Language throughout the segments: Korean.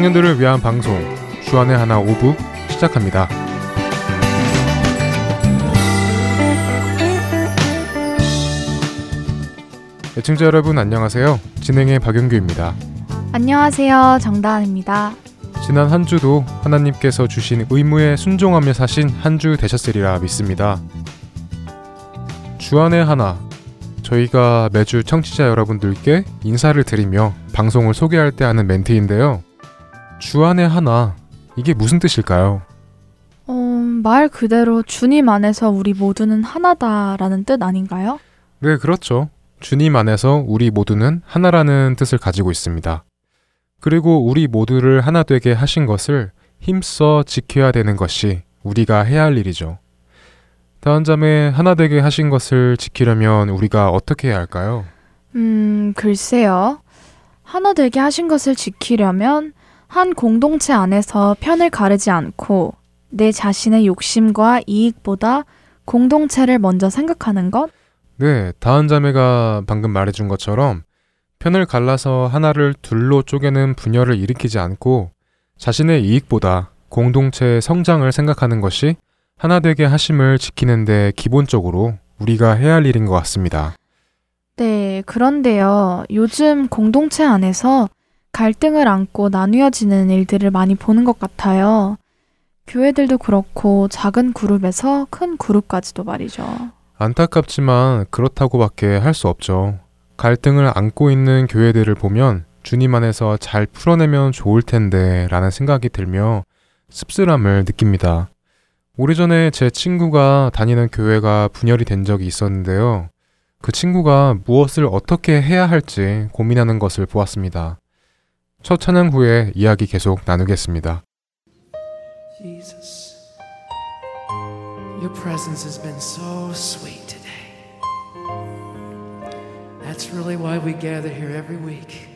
청년들을 위한 방송 주안의 하나 오부 시작합니다. 애청자 여러분 안녕하세요. 진행의 박영규입니다. 안녕하세요. 정다은입니다. 지난 한 주도 하나님께서 주신 의무에 순종하며 사신 한 주 되셨으리라 믿습니다. 주안의 하나 저희가 매주 청취자 여러분들께 인사를 드리며 방송을 소개할 때 하는 멘트인데요. 주안의 하나 이게 무슨 뜻일까요? 어, 말 그대로 주님 안에서 우리 모두는 하나다라는 뜻 아닌가요? 네, 그렇죠. 주님 안에서 우리 모두는 하나라는 뜻을 가지고 있습니다. 그리고 우리 모두를 하나 되게 하신 것을 힘써 지켜야 되는 것이 우리가 해야 할 일이죠. 다음 잠에 하나 되게 하신 것을 지키려면 우리가 어떻게 해야 할까요? 음, 글쎄요. 하나 되게 하신 것을 지키려면 한 공동체 안에서 편을 가르지 않고 내 자신의 욕심과 이익보다 공동체를 먼저 생각하는 것? 네, 다은 자매가 방금 말해준 것처럼 편을 갈라서 하나를 둘로 쪼개는 분열을 일으키지 않고 자신의 이익보다 공동체의 성장을 생각하는 것이 하나 되게 하심을 지키는데 기본적으로 우리가 해야 할 일인 것 같습니다. 네, 그런데요. 요즘 공동체 안에서 갈등을 안고 나뉘어지는 일들을 많이 보는 것 같아요. 교회들도 그렇고 작은 그룹에서 큰 그룹까지도 말이죠. 안타깝지만 그렇다고밖에 할 수 없죠. 갈등을 안고 있는 교회들을 보면 주님 안에서 잘 풀어내면 좋을 텐데 라는 생각이 들며 씁쓸함을 느낍니다. 오래전에 제 친구가 다니는 교회가 분열이 된 적이 있었는데요. 그 친구가 무엇을 어떻게 해야 할지 고민하는 것을 보았습니다. 첫 찬양 후에 이야기 계속 나누겠습니다. Jesus, your presence has been so sweet today. That's really why we gather here every week.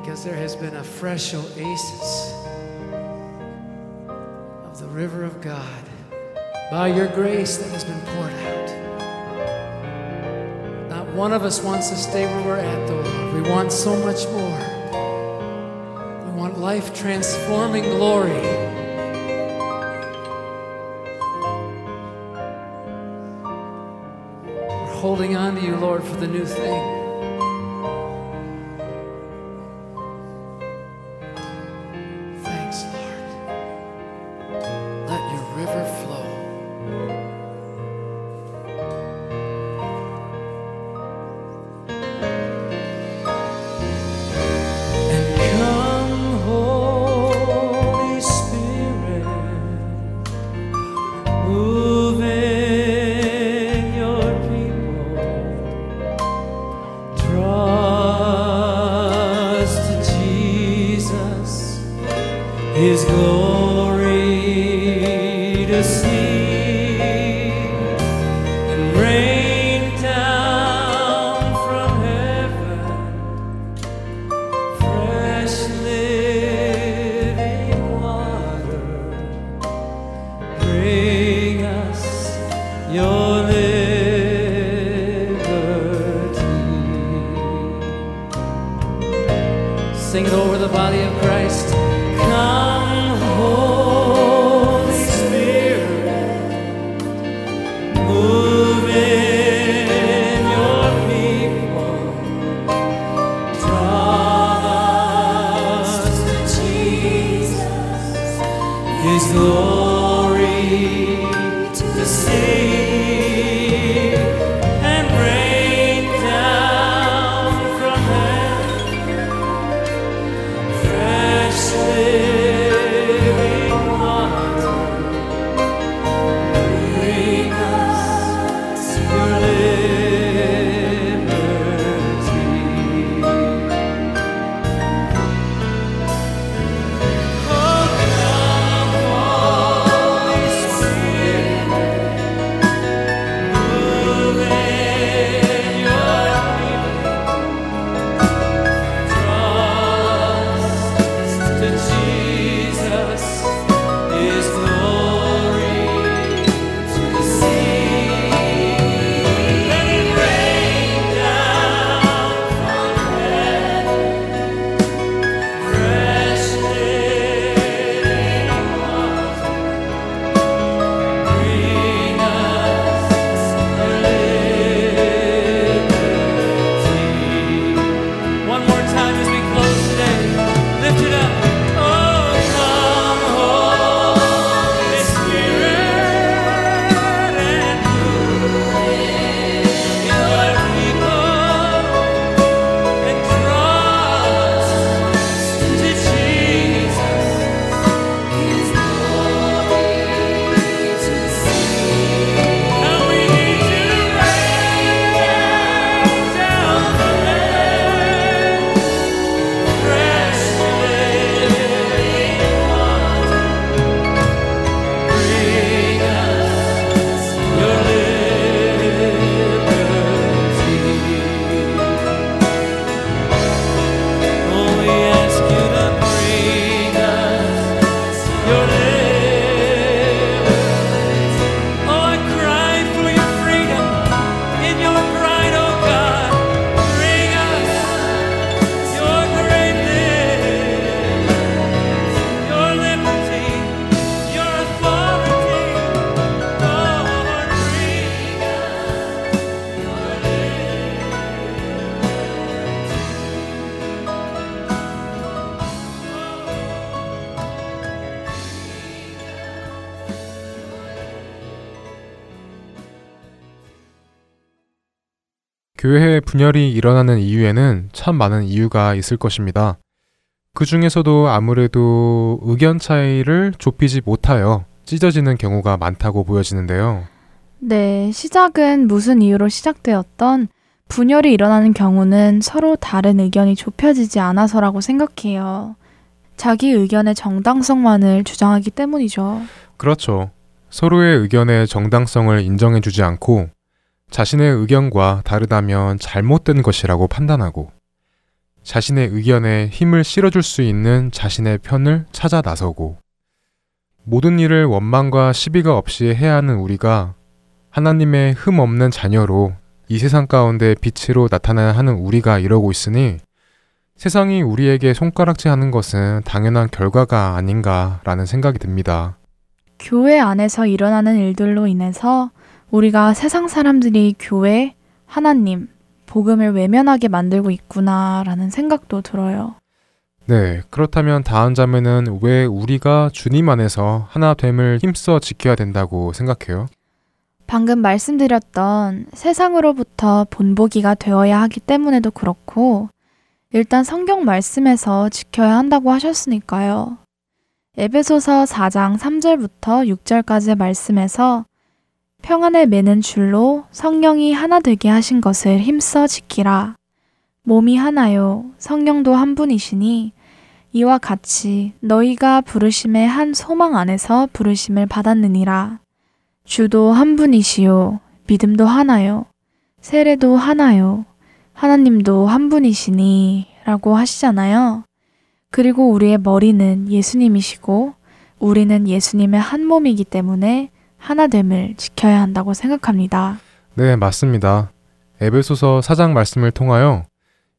Because there has been a fresh oasis of the river of God by your grace that has been poured out. Not one of us wants to stay where we're at, though, Lord. We want so much more. We want life transforming glory. We're holding on to you, Lord, for the new thing. 분열이 일어나는 이유에는 참 많은 이유가 있을 것입니다. 그 중에서도 아무래도 의견 차이를 좁히지 못하여 찢어지는 경우가 많다고 보여지는데요. 네, 시작은 무슨 이유로 시작되었던 분열이 일어나는 경우는 서로 다른 의견이 좁혀지지 않아서라고 생각해요. 자기 의견의 정당성만을 주장하기 때문이죠. 그렇죠. 서로의 의견의 정당성을 인정해주지 않고 자신의 의견과 다르다면 잘못된 것이라고 판단하고 자신의 의견에 힘을 실어줄 수 있는 자신의 편을 찾아 나서고 모든 일을 원망과 시비가 없이 해야 하는 우리가 하나님의 흠 없는 자녀로 이 세상 가운데 빛으로 나타나야 하는 우리가 이러고 있으니 세상이 우리에게 손가락질 하는 것은 당연한 결과가 아닌가라는 생각이 듭니다. 교회 안에서 일어나는 일들로 인해서 우리가 세상 사람들이 교회, 하나님, 복음을 외면하게 만들고 있구나라는 생각도 들어요. 네, 그렇다면 다음 자매는 왜 우리가 주님 안에서 하나 됨을 힘써 지켜야 된다고 생각해요? 방금 말씀드렸던 세상으로부터 본보기가 되어야 하기 때문에도 그렇고, 일단 성경 말씀에서 지켜야 한다고 하셨으니까요. 에베소서 4장 3절부터 6절까지의 말씀에서 평안을 매는 줄로 성령이 하나 되게 하신 것을 힘써 지키라. 몸이 하나요. 성령도 한 분이시니 이와 같이 너희가 부르심의 한 소망 안에서 부르심을 받았느니라. 주도 한 분이시요. 믿음도 하나요. 세례도 하나요. 하나님도 한 분이시니 라고 하시잖아요. 그리고 우리의 머리는 예수님이시고 우리는 예수님의 한 몸이기 때문에 하나됨을 지켜야 한다고 생각합니다. 네, 맞습니다. 에베소서 4장 말씀을 통하여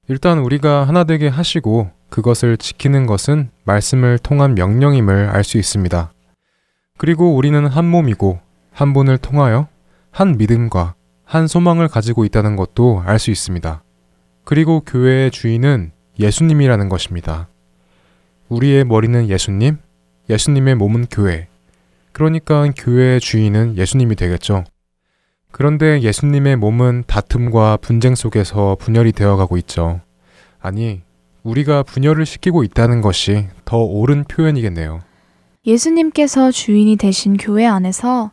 일단 우리가 하나 되게 하시고 그것을 지키는 것은 말씀을 통한 명령임을 알 수 있습니다. 그리고 우리는 한 몸이고 한 분을 통하여 한 믿음과 한 소망을 가지고 있다는 것도 알 수 있습니다. 그리고 교회의 주인은 예수님이라는 것입니다. 우리의 머리는 예수님, 예수님의 몸은 교회, 그러니까 교회의 주인은 예수님이 되겠죠. 그런데 예수님의 몸은 다툼과 분쟁 속에서 분열이 되어가고 있죠. 아니, 우리가 분열을 시키고 있다는 것이 더 옳은 표현이겠네요. 예수님께서 주인이 되신 교회 안에서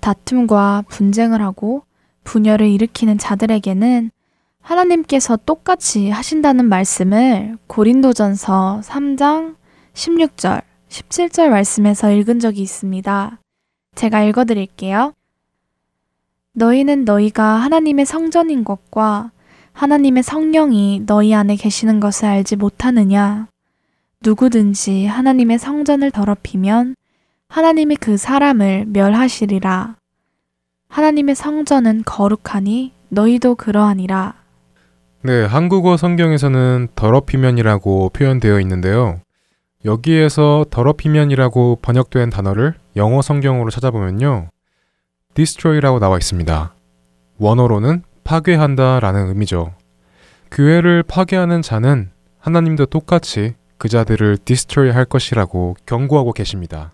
다툼과 분쟁을 하고 분열을 일으키는 자들에게는 하나님께서 똑같이 하신다는 말씀을 고린도전서 3장 16절 17절 말씀에서 읽은 적이 있습니다. 제가 읽어 드릴게요. 너희는 너희가 하나님의 성전인 것과 하나님의 성령이 너희 안에 계시는 것을 알지 못하느냐? 누구든지 하나님의 성전을 더럽히면 하나님이 그 사람을 멸하시리라. 하나님의 성전은 거룩하니 너희도 그러하니라. 네, 한국어 성경에서는 더럽히면이라고 표현되어 있는데요. 여기에서 더럽히면이라고 번역된 단어를 영어 성경으로 찾아보면요. destroy라고 나와 있습니다. 원어로는 파괴한다 라는 의미죠. 교회를 파괴하는 자는 하나님도 똑같이 그 자들을 destroy 할 것이라고 경고하고 계십니다.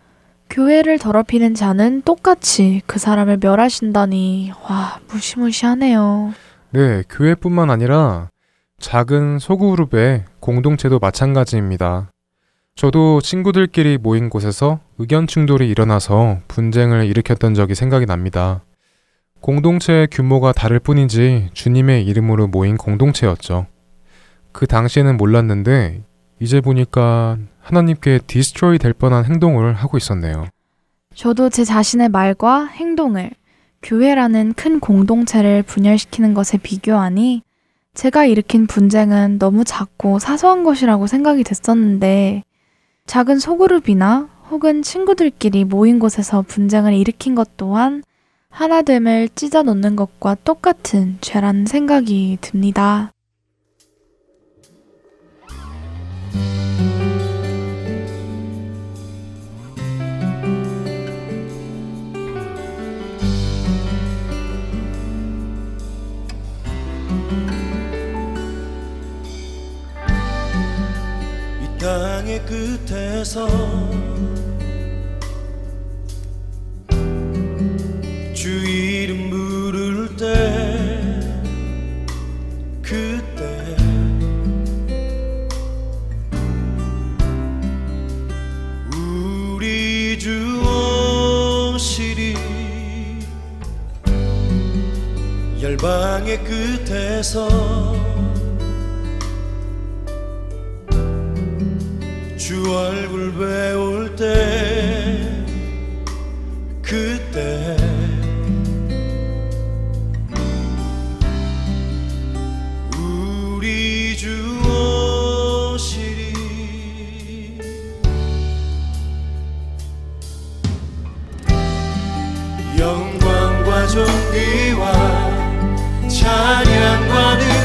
교회를 더럽히는 자는 똑같이 그 사람을 멸하신다니, 와, 무시무시하네요. 네, 교회뿐만 아니라 작은 소그룹의 공동체도 마찬가지입니다. 저도 친구들끼리 모인 곳에서 의견 충돌이 일어나서 분쟁을 일으켰던 적이 생각이 납니다. 공동체의 규모가 다를 뿐이지 주님의 이름으로 모인 공동체였죠. 그 당시에는 몰랐는데 이제 보니까 하나님께 디스트로이 될 뻔한 행동을 하고 있었네요. 저도 제 자신의 말과 행동을 교회라는 큰 공동체를 분열시키는 것에 비교하니 제가 일으킨 분쟁은 너무 작고 사소한 것이라고 생각이 됐었는데 작은 소그룹이나 혹은 친구들끼리 모인 곳에서 분쟁을 일으킨 것 또한 하나됨을 찢어 놓는 것과 똑같은 죄라는 생각이 듭니다. 땅의 끝 앞에서 주 이름 부를 때 그때 우리 주 오시리 열방의 끝에서 주 얼굴 배울 때 그때. 우리 주 오시리 영광과 존귀와 찬양과 는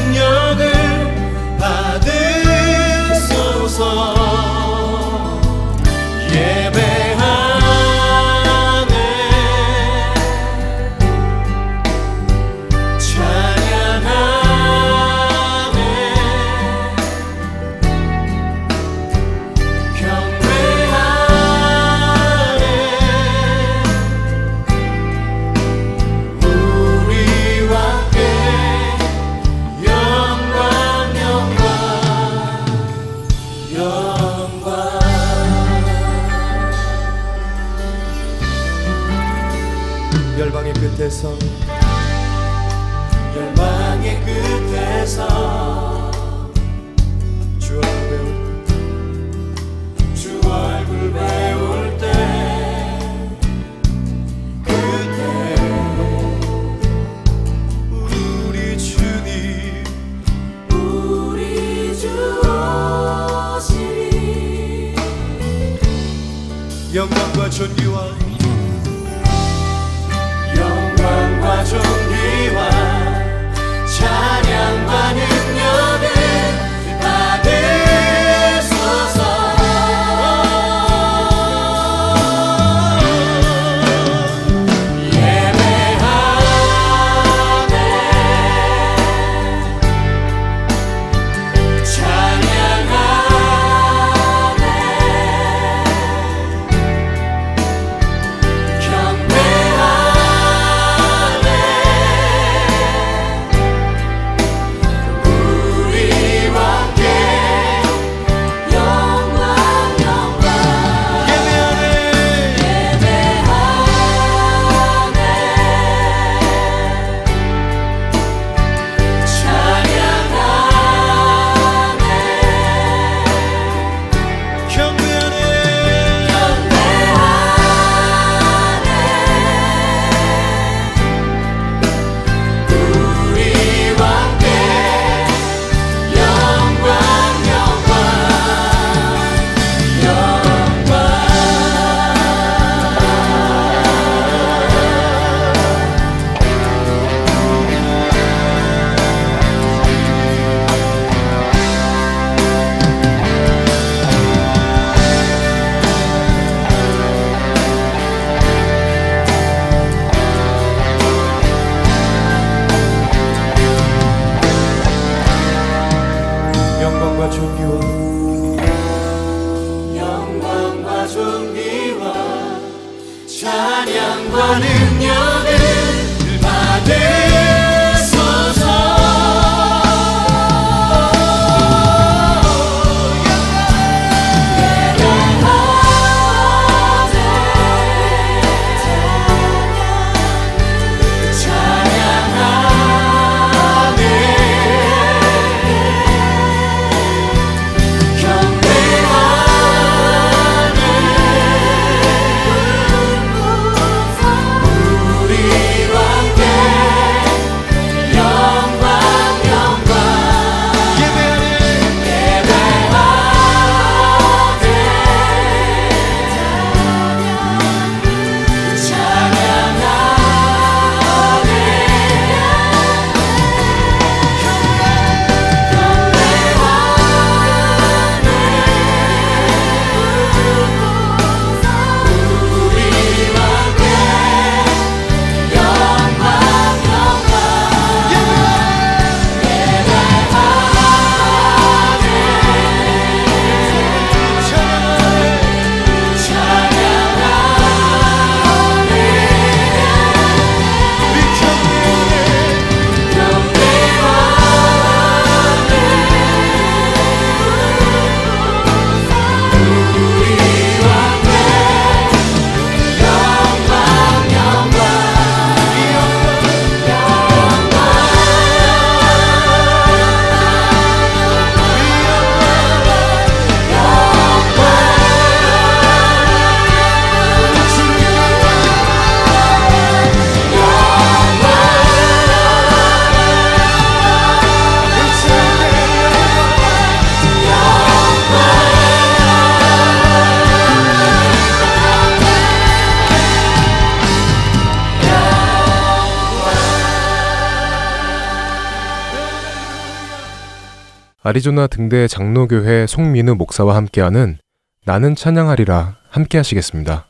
아리조나 등대 장로교회 송민우 목사와 함께하는 나는 찬양하리라 함께 하시겠습니다.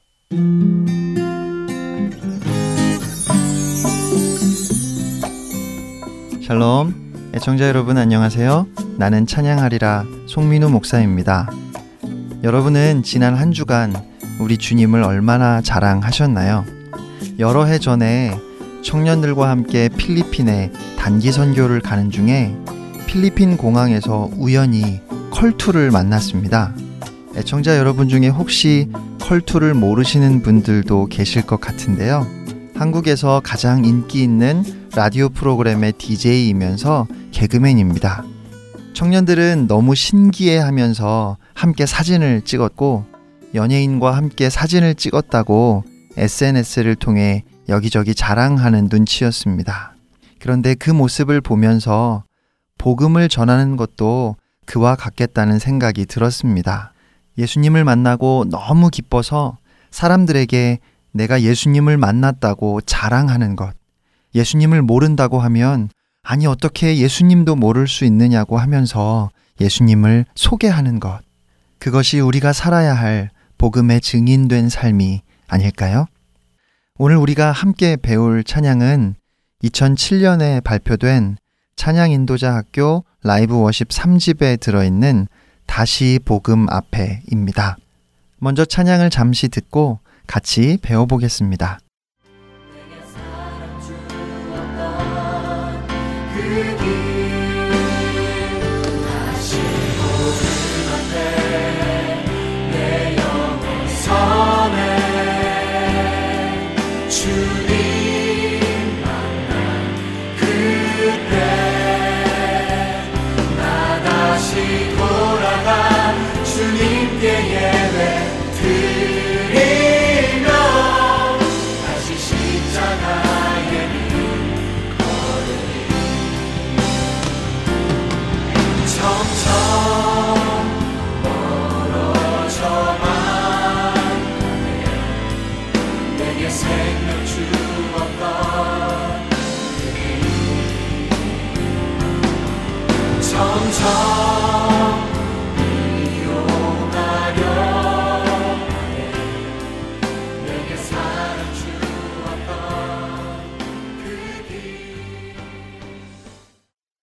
샬롬, 애청자 여러분 안녕하세요. 나는 찬양하리라 송민우 목사입니다. 여러분은 지난 한 주간 우리 주님을 얼마나 자랑하셨나요? 여러 해 전에 청년들과 함께 필리핀에 단기 선교를 가는 중에 필리핀 공항에서 우연히 컬투를 만났습니다. 애청자 여러분 중에 혹시 컬투를 모르시는 분들도 계실 것 같은데요. 한국에서 가장 인기 있는 라디오 프로그램의 DJ이면서 개그맨입니다. 청년들은 너무 신기해 하면서 함께 사진을 찍었고 연예인과 함께 사진을 찍었다고 SNS를 통해 여기저기 자랑하는 눈치였습니다. 그런데 그 모습을 보면서 복음을 전하는 것도 그와 같겠다는 생각이 들었습니다. 예수님을 만나고 너무 기뻐서 사람들에게 내가 예수님을 만났다고 자랑하는 것. 예수님을 모른다고 하면 아니 어떻게 예수님도 모를 수 있느냐고 하면서 예수님을 소개하는 것. 그것이 우리가 살아야 할 복음의 증인된 삶이 아닐까요? 오늘 우리가 함께 배울 찬양은 2007년에 발표된 찬양 인도자 학교 라이브 워십 3집에 들어있는 다시 복음 앞에입니다. 먼저 찬양을 잠시 듣고 같이 배워보겠습니다.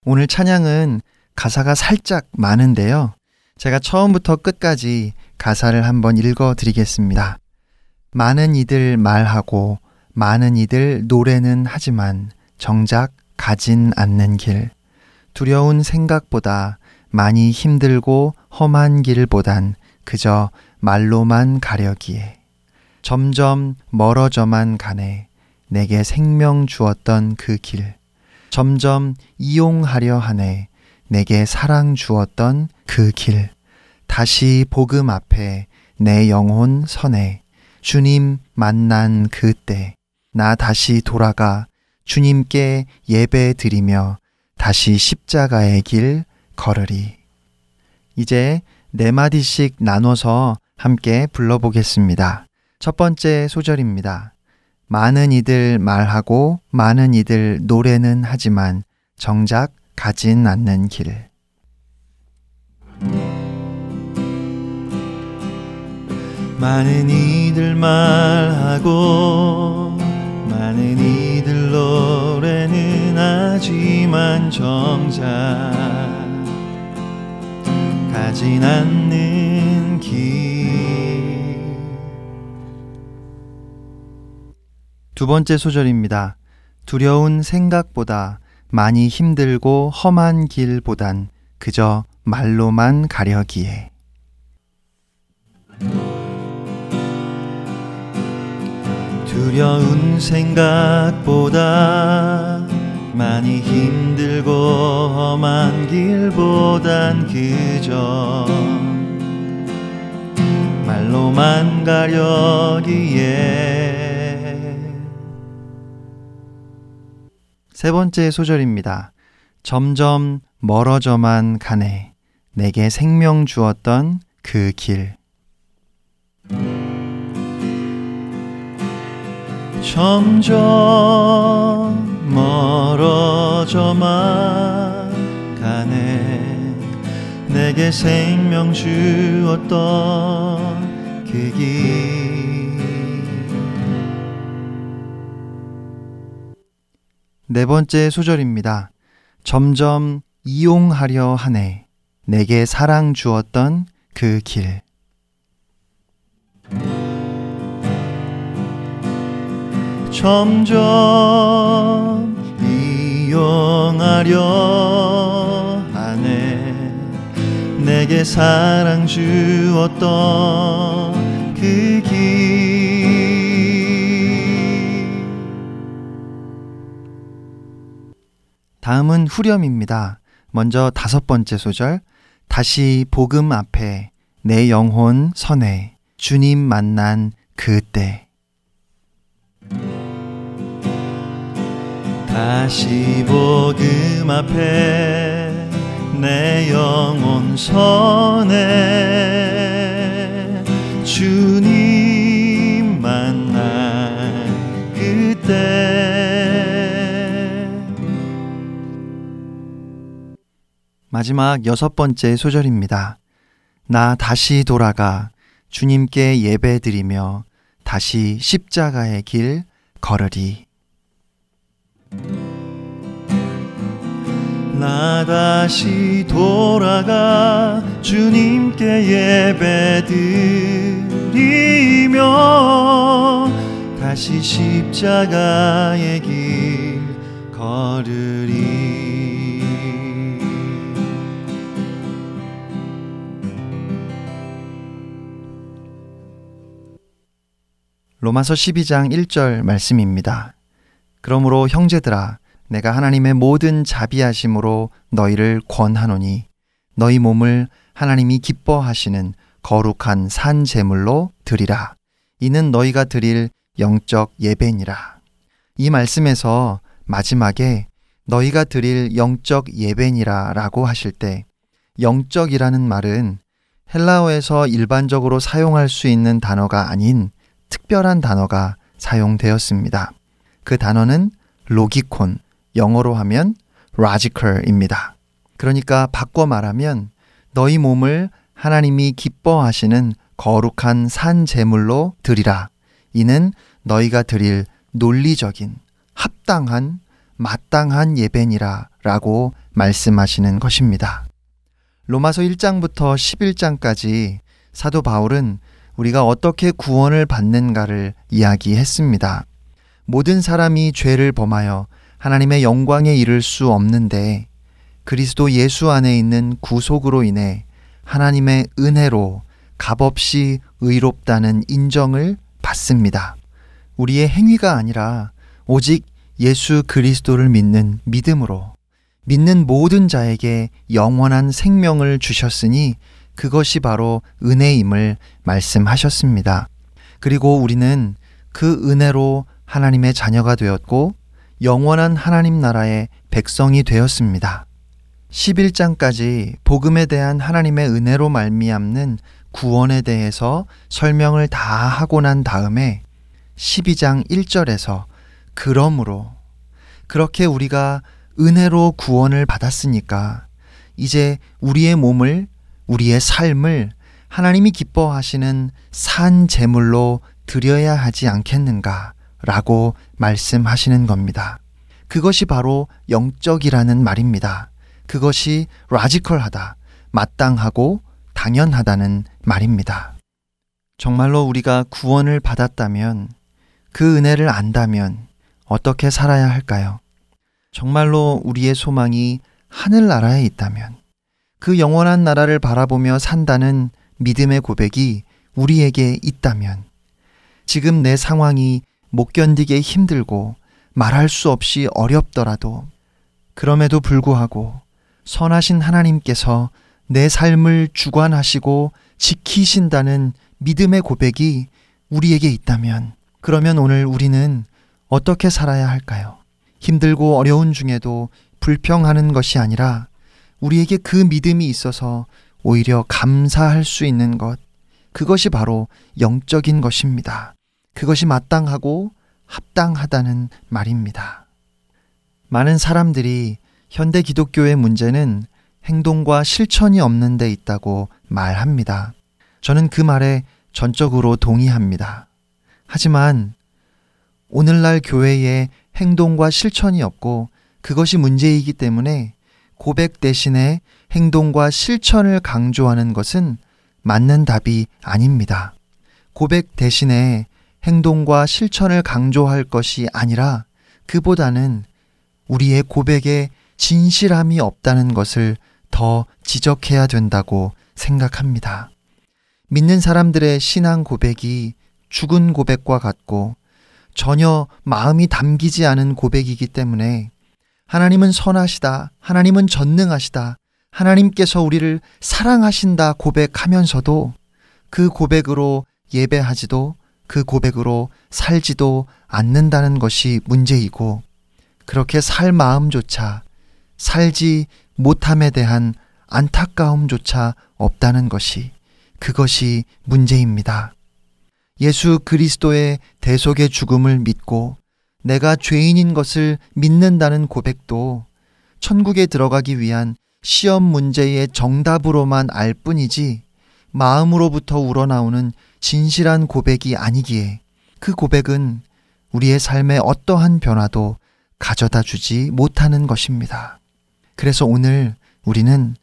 오늘 찬양은 가사가 살짝 많은데요. 제가 처음부터 끝까지 가사를 한번 읽어 드리겠습니다. 많은 이들 말하고 많은 이들 노래는 하지만 정작 가진 않는 길. 두려운 생각보다 많이 힘들고 험한 길보단 그저 말로만 가려기에. 점점 멀어져만 가네. 내게 생명 주었던 그 길. 점점 이용하려 하네. 내게 사랑 주었던 그 길. 다시 복음 앞에 내 영혼 선해. 주님 만난 그때. 나 다시 돌아가 주님께 예배 드리며 다시 십자가의 길 걸으리. 이제 네 마디씩 나눠서 함께 불러보겠습니다. 첫 번째 소절입니다. 많은 이들 말하고 많은 이들 노래는 하지만 정작 가진 않는 길. 많은 이들 말하고 많은 이들 노래는 하지만 정작 가진 않는 길. 두 번째 소절입니다. 두려운 생각보다 많이 힘들고 험한 길보단 그저 말로만 가려기에. 두려운 생각보다 많이 힘들고 험한 길보단 그저 말로만 가려기에 세 번째 소절입니다. 점점 멀어져만 가네. 내게 생명 주었던 그 길. 점점 멀어져만 가네 내게 생명 주었던 그 길. 네 번째 소절입니다. 점점 이용하려 하네. 내게 사랑 주었던 그 길. 점점 이용하려 하네 내게 사랑 주었던 그 길 다음은 후렴입니다. 먼저 다섯 번째 소절. 다시 복음 앞에 내 영혼 선해 주님 만난 그때. 다시 복음 앞에 내 영혼 선해 주님 마지막 여섯 번째 소절입니다. 나 다시 돌아가 주님께 예배 드리며 다시 십자가의 길 걸으리. 나 다시 돌아가 주님께 예배 드리며 다시 십자가의 길 걸으리 로마서 12장 1절 말씀입니다. 그러므로 형제들아 내가 하나님의 모든 자비하심으로 너희를 권하노니 너희 몸을 하나님이 기뻐하시는 거룩한 산 제물로 드리라. 이는 너희가 드릴 영적 예배니라. 이 말씀에서 마지막에 너희가 드릴 영적 예배니라라고 하실 때 영적이라는 말은 헬라어에서 일반적으로 사용할 수 있는 단어가 아닌 특별한 단어가 사용되었습니다. 그 단어는 로기콘, 영어로 하면 radical입니다. 그러니까 바꿔 말하면 너희 몸을 하나님이 기뻐하시는 거룩한 산 제물로 드리라. 이는 너희가 드릴 논리적인 합당한 마땅한 예배니라 라고 말씀하시는 것입니다. 로마서 1장부터 11장까지 사도 바울은 우리가 어떻게 구원을 받는가를 이야기했습니다. 모든 사람이 죄를 범하여 하나님의 영광에 이를 수 없는데 그리스도 예수 안에 있는 구속으로 인해 하나님의 은혜로 값없이 의롭다는 인정을 받습니다. 우리의 행위가 아니라 오직 예수 그리스도를 믿는 믿음으로 믿는 모든 자에게 영원한 생명을 주셨으니 그것이 바로 은혜임을 말씀하셨습니다. 그리고 우리는 그 은혜로 하나님의 자녀가 되었고 영원한 하나님 나라의 백성이 되었습니다. 11장까지 복음에 대한 하나님의 은혜로 말미암는 구원에 대해서 설명을 다 하고 난 다음에 12장 1절에서 그러므로 그렇게 우리가 은혜로 구원을 받았으니까 이제 우리의 몸을 우리의 삶을 하나님이 기뻐하시는 산 제물로 드려야 하지 않겠는가 라고 말씀하시는 겁니다. 그것이 바로 영적이라는 말입니다. 그것이 라지컬하다, 마땅하고 당연하다는 말입니다. 정말로 우리가 구원을 받았다면 그 은혜를 안다면 어떻게 살아야 할까요? 정말로 우리의 소망이 하늘나라에 있다면 그 영원한 나라를 바라보며 산다는 믿음의 고백이 우리에게 있다면 지금 내 상황이 못 견디게 힘들고 말할 수 없이 어렵더라도 그럼에도 불구하고 선하신 하나님께서 내 삶을 주관하시고 지키신다는 믿음의 고백이 우리에게 있다면 그러면 오늘 우리는 어떻게 살아야 할까요? 힘들고 어려운 중에도 불평하는 것이 아니라 우리에게 그 믿음이 있어서 오히려 감사할 수 있는 것, 그것이 바로 영적인 것입니다. 그것이 마땅하고 합당하다는 말입니다. 많은 사람들이 현대 기독교의 문제는 행동과 실천이 없는 데 있다고 말합니다. 저는 그 말에 전적으로 동의합니다. 하지만 오늘날 교회에 행동과 실천이 없고 그것이 문제이기 때문에 고백 대신에 행동과 실천을 강조하는 것은 맞는 답이 아닙니다. 고백 대신에 행동과 실천을 강조할 것이 아니라 그보다는 우리의 고백에 진실함이 없다는 것을 더 지적해야 된다고 생각합니다. 믿는 사람들의 신앙 고백이 죽은 고백과 같고 전혀 마음이 담기지 않은 고백이기 때문에 하나님은 선하시다, 하나님은 전능하시다, 하나님께서 우리를 사랑하신다 고백하면서도 그 고백으로 예배하지도 그 고백으로 살지도 않는다는 것이 문제이고 그렇게 살 마음조차 살지 못함에 대한 안타까움조차 없다는 것이 그것이 문제입니다. 예수 그리스도의 대속의 죽음을 믿고 내가 죄인인 것을 믿는다는 고백도 천국에 들어가기 위한 시험 문제의 정답으로만 알 뿐이지 마음으로부터 우러나오는 진실한 고백이 아니기에 그 고백은 우리의 삶에 어떠한 변화도 가져다 주지 못하는 것입니다. 그래서 오늘 우리는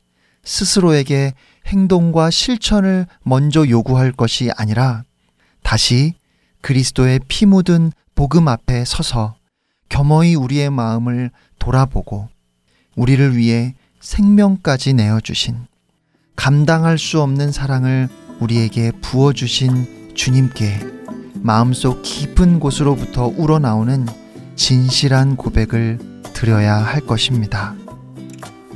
스스로에게 행동과 실천을 먼저 요구할 것이 아니라 다시 그리스도의 피 묻은 복음 앞에 서서 겸허히 우리의 마음을 돌아보고 우리를 위해 생명까지 내어주신 감당할 수 없는 사랑을 우리에게 부어주신 주님께 마음속 깊은 곳으로부터 우러나오는 진실한 고백을 드려야 할 것입니다.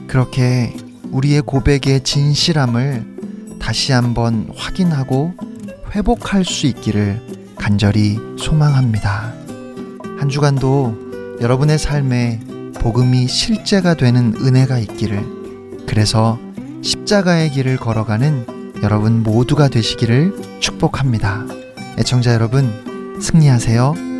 그렇게 우리의 고백의 진실함을 다시 한번 확인하고 회복할 수 있기를 간절히 소망합니다. 한 주간도 여러분의 삶에 복음이 실제가 되는 은혜가 있기를 그래서 십자가의 길을 걸어가는 여러분 모두가 되시기를 축복합니다. 애청자 여러분, 승리하세요.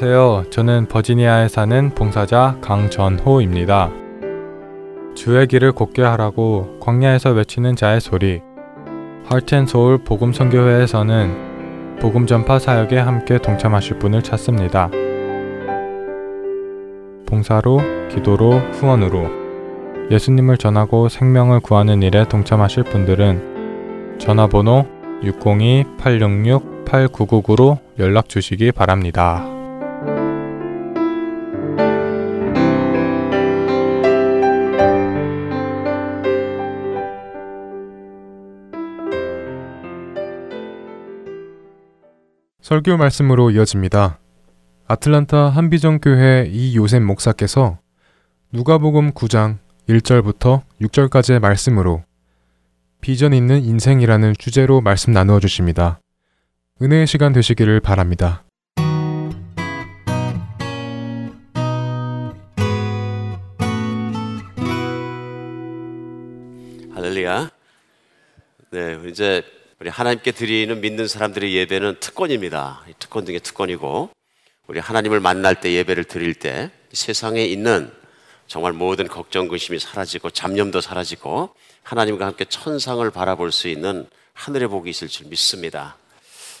안녕하세요. 저는 버지니아에 사는 봉사자 강전호입니다. 주의 길을 곱게 하라고 광야에서 외치는 자의 소리. 하트앤소울 복음선교회에서는 복음 전파 사역에 함께 동참하실 분을 찾습니다. 봉사로, 기도로, 후원으로 예수님을 전하고 생명을 구하는 일에 동참하실 분들은 전화번호 602-866-8999로 연락 주시기 바랍니다. 설교 말씀으로 이어집니다. 아틀란타 한비전 교회 이요셉 목사께서 누가복음 9장 1절부터 6절까지의 말씀으로 비전 있는 인생이라는 주제로 말씀 나누어 주십니다. 은혜의 시간 되시기를 바랍니다. 할렐루야. 네, 이제 우리 하나님께 드리는 믿는 사람들의 예배는 특권입니다. 특권 중에 특권이고 우리 하나님을 만날 때 예배를 드릴 때 세상에 있는 정말 모든 걱정 근심이 사라지고 잡념도 사라지고 하나님과 함께 천상을 바라볼 수 있는 하늘의 복이 있을 줄 믿습니다.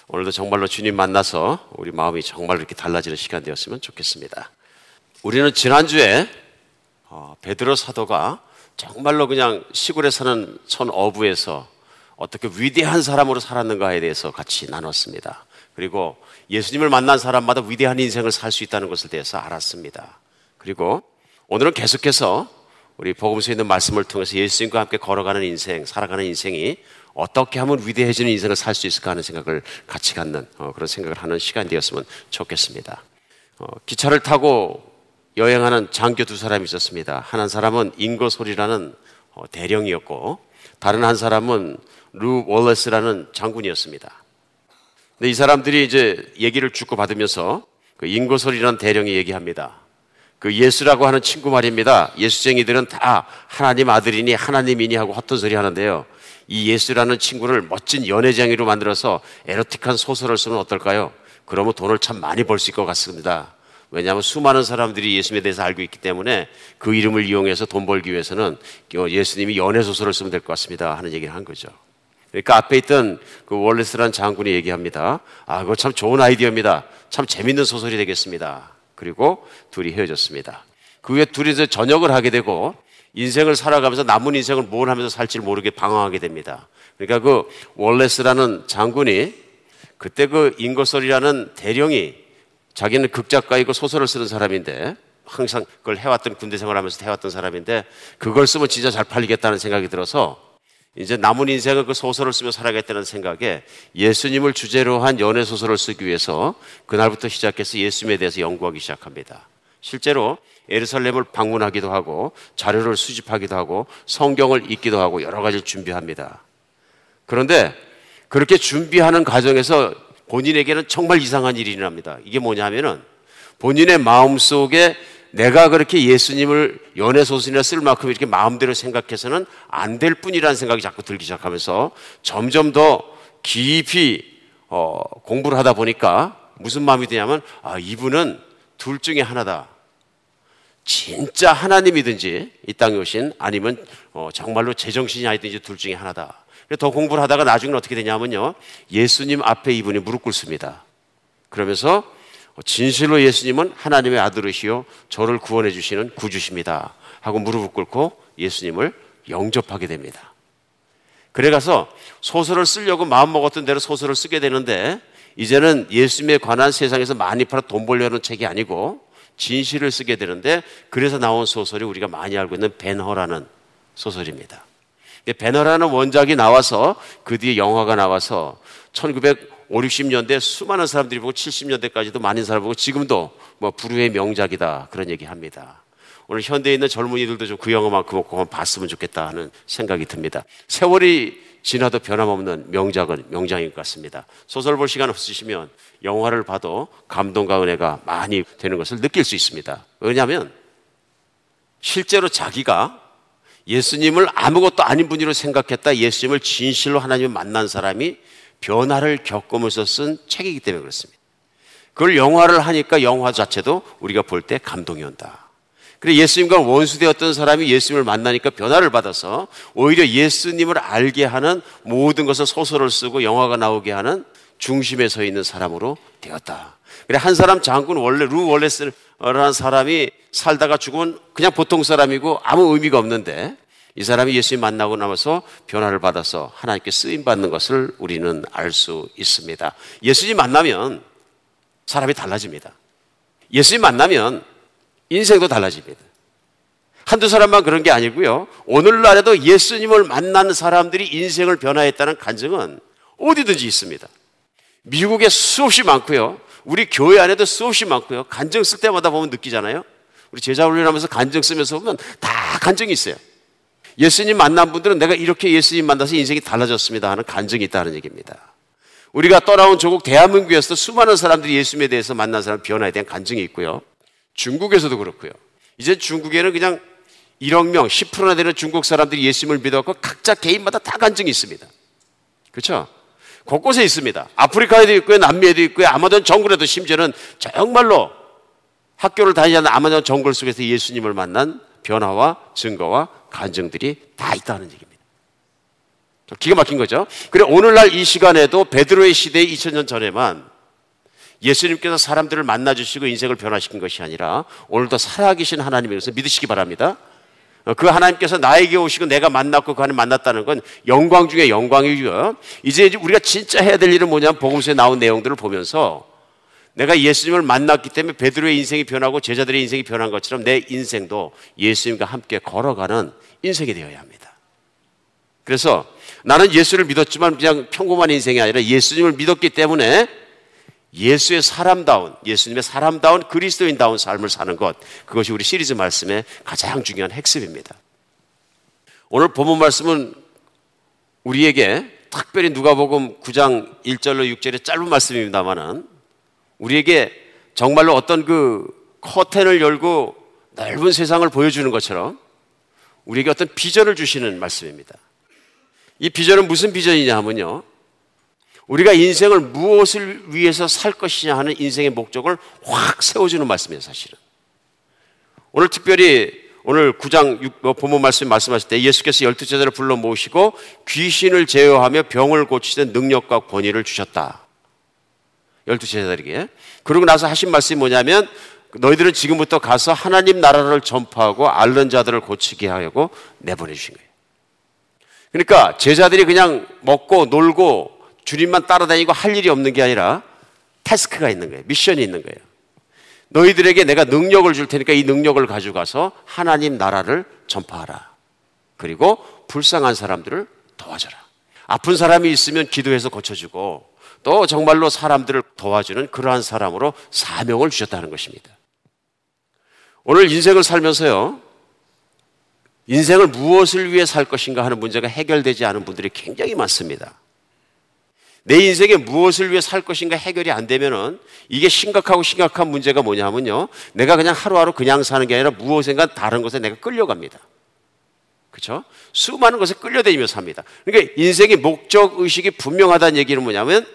오늘도 정말로 주님 만나서 우리 마음이 정말 이렇게 달라지는 시간 되었으면 좋겠습니다. 우리는 지난주에 어, 베드로 사도가 정말로 그냥 시골에 사는 천 어부에서 어떻게 위대한 사람으로 살았는가에 대해서 같이 나눴습니다. 그리고 예수님을 만난 사람마다 위대한 인생을 살 수 있다는 것을 대해서 알았습니다. 그리고 오늘은 계속해서 우리 복음서에 있는 말씀을 통해서 예수님과 함께 걸어가는 인생, 살아가는 인생이 어떻게 하면 위대해지는 인생을 살 수 있을까 하는 생각을 같이 갖는 어, 그런 생각을 하는 시간이 되었으면 좋겠습니다. 어, 기차를 타고 여행하는 장교 두 사람이 있었습니다. 한 사람은 인거솔이라는 어, 대령이었고 다른 한 사람은 루 월레스라는 장군이었습니다. 근데 이 사람들이 이제 얘기를 주고 받으면서 그 인거솔이라는 대령이 얘기합니다. 그 예수라고 하는 친구 말입니다. 예수쟁이들은 다 하나님 아들이니 하나님이니 하고 헛된 소리 하는데요. 이 예수라는 친구를 멋진 연애쟁이로 만들어서 에로틱한 소설을 쓰면 어떨까요? 그러면 돈을 참 많이 벌 수 있을 것 같습니다. 왜냐하면 수많은 사람들이 예수님에 대해서 알고 있기 때문에 그 이름을 이용해서 돈 벌기 위해서는 예수님이 연애 소설을 쓰면 될 것 같습니다 하는 얘기를 한 거죠. 그러니까 앞에 있던 그 월레스라는 장군이 얘기합니다. 아, 그거 참 좋은 아이디어입니다. 참 재밌는 소설이 되겠습니다. 그리고 둘이 헤어졌습니다. 그 후에 둘이 이제 전역을 하게 되고 인생을 살아가면서 남은 인생을 뭘 하면서 살지 모르게 방황하게 됩니다. 그러니까 그 월레스라는 장군이 그때 그 인거설이라는 대령이 자기는 극작가이고 소설을 쓰는 사람인데 항상 그걸 해왔던 군대 생활하면서 해왔던 사람인데 그걸 쓰면 진짜 잘 팔리겠다는 생각이 들어서 이제 남은 인생을 그 소설을 쓰며 살아야겠다는 생각에 예수님을 주제로 한 연애 소설을 쓰기 위해서 그날부터 시작해서 예수님에 대해서 연구하기 시작합니다. 실제로 에르살렘을 방문하기도 하고 자료를 수집하기도 하고 성경을 읽기도 하고 여러 가지를 준비합니다. 그런데 그렇게 준비하는 과정에서 본인에게는 정말 이상한 일이 일어납니다. 이게 뭐냐면은 본인의 마음 속에 내가 그렇게 예수님을 연애 소설이나 쓸 만큼 이렇게 마음대로 생각해서는 안 될 뿐이라는 생각이 자꾸 들기 시작하면서 점점 더 깊이 어, 공부를 하다 보니까 무슨 마음이 드냐면 아, 이분은 둘 중에 하나다. 진짜 하나님이든지 이 땅에 오신 아니면 어, 정말로 제정신이 아니든지 둘 중에 하나다. 더 공부를 하다가 나중에 어떻게 되냐면요. 예수님 앞에 이분이 무릎 꿇습니다. 그러면서 진실로 예수님은 하나님의 아들이시요 저를 구원해 주시는 구주십니다. 하고 무릎을 꿇고 예수님을 영접하게 됩니다. 그래 가서 소설을 쓰려고 마음 먹었던 대로 소설을 쓰게 되는데 이제는 예수님에 관한 세상에서 많이 팔아 돈 벌려는 책이 아니고 진실을 쓰게 되는데 그래서 나온 소설이 우리가 많이 알고 있는 벤허라는 소설입니다. 벤허라는 원작이 나와서 그 뒤에 영화가 나와서 1900 5, 60년대 수많은 사람들이 보고 70년대까지도 많은 사람 보고 지금도 뭐 불후의 명작이다 그런 얘기 합니다. 오늘 현대에 있는 젊은이들도 좀 그 영화만큼 꼭 봤으면 좋겠다 하는 생각이 듭니다. 세월이 지나도 변함없는 명작은 명작인 것 같습니다. 소설 볼 시간 없으시면 영화를 봐도 감동과 은혜가 많이 되는 것을 느낄 수 있습니다. 왜냐하면 실제로 자기가 예수님을 아무것도 아닌 분으로 생각했다 예수님을 진실로 하나님을 만난 사람이 변화를 겪으면서 쓴 책이기 때문에 그렇습니다. 그걸 영화를 하니까 영화 자체도 우리가 볼 때 감동이 온다. 그래 예수님과 원수되었던 사람이 예수님을 만나니까 변화를 받아서 오히려 예수님을 알게 하는 모든 것을 소설을 쓰고 영화가 나오게 하는 중심에 서 있는 사람으로 되었다. 그래 한 사람 장군 원래 루 월레스라는 사람이 살다가 죽으면 그냥 보통 사람이고 아무 의미가 없는데 이 사람이 예수님 만나고 나서 변화를 받아서 하나님께 쓰임 받는 것을 우리는 알 수 있습니다. 예수님 만나면 사람이 달라집니다. 예수님 만나면 인생도 달라집니다. 한두 사람만 그런 게 아니고요. 오늘날에도 예수님을 만나는 사람들이 인생을 변화했다는 간증은 어디든지 있습니다. 미국에 수없이 많고요. 우리 교회 안에도 수없이 많고요. 간증 쓸 때마다 보면 느끼잖아요. 우리 제자 훈련하면서 간증 쓰면서 보면 다 간증이 있어요. 예수님 만난 분들은 내가 이렇게 예수님 만나서 인생이 달라졌습니다 하는 간증이 있다는 얘기입니다. 우리가 떠나온 조국 대한민국에서도 수많은 사람들이 예수님에 대해서 만난 사람 변화에 대한 간증이 있고요. 중국에서도 그렇고요. 이제 중국에는 그냥 1억 명, 10%나 되는 중국 사람들이 예수님을 믿어갖고 각자 개인마다 다 간증이 있습니다. 그렇죠? 곳곳에 있습니다. 아프리카에도 있고요, 남미에도 있고요, 아마존 정글에도 심지어는 정말로 학교를 다니지 않는 아마존 정글 속에서 예수님을 만난 변화와 증거와 간증들이 다 있다는 얘기입니다. 기가 막힌 거죠. 그래 오늘날 이 시간에도 베드로의 시대 2000년 전에만 예수님께서 사람들을 만나 주시고 인생을 변화시킨 것이 아니라 오늘도 살아계신 하나님이라서 믿으시기 바랍니다. 그 하나님께서 나에게 오시고 내가 만났고 그 하나님 만났다는 건 영광 중에 영광이고요. 이제 우리가 진짜 해야 될 일은 뭐냐면 복음서에 나온 내용들을 보면서 내가 예수님을 만났기 때문에 베드로의 인생이 변하고 제자들의 인생이 변한 것처럼 내 인생도 예수님과 함께 걸어가는 인생이 되어야 합니다. 그래서 나는 예수를 믿었지만 그냥 평범한 인생이 아니라 예수님을 믿었기 때문에 예수의 사람다운, 예수님의 사람다운 그리스도인다운 삶을 사는 것. 그것이 우리 시리즈 말씀의 가장 중요한 핵심입니다. 오늘 본문 말씀은 우리에게 특별히 누가복음 9장 1절로 6절의 짧은 말씀입니다만은 우리에게 정말로 어떤 그 커튼을 열고 넓은 세상을 보여주는 것처럼 우리에게 어떤 비전을 주시는 말씀입니다. 이 비전은 무슨 비전이냐 하면요. 우리가 인생을 무엇을 위해서 살 것이냐 하는 인생의 목적을 확 세워주는 말씀이에요, 사실은. 오늘 특별히 오늘 9장 6, 뭐 본문 말씀 말씀하실 때 예수께서 열두 제자를 불러 모시고 귀신을 제어하며 병을 고치는 능력과 권위를 주셨다. 열두 제자들에게. 그러고 나서 하신 말씀이 뭐냐면 너희들은 지금부터 가서 하나님 나라를 전파하고 앓는 자들을 고치게 하려고 내보내 주신 거예요. 그러니까 제자들이 그냥 먹고 놀고 주님만 따라다니고 할 일이 없는 게 아니라 태스크가 있는 거예요. 미션이 있는 거예요. 너희들에게 내가 능력을 줄 테니까 이 능력을 가져가서 하나님 나라를 전파하라. 그리고 불쌍한 사람들을 도와줘라. 아픈 사람이 있으면 기도해서 고쳐주고 또 정말로 사람들을 도와주는 그러한 사람으로 사명을 주셨다는 것입니다. 오늘 인생을 살면서요, 인생을 무엇을 위해 살 것인가 하는 문제가 해결되지 않은 분들이 굉장히 많습니다. 내 인생에 무엇을 위해 살 것인가 해결이 안 되면은 이게 심각하고 심각한 문제가 뭐냐면요. 내가 그냥 하루하루 그냥 사는 게 아니라 무엇인가 다른 것에 내가 끌려갑니다. 그렇죠? 수많은 것에 끌려다니며 삽니다. 그러니까 인생의 목적 의식이 분명하다는 얘기는 뭐냐면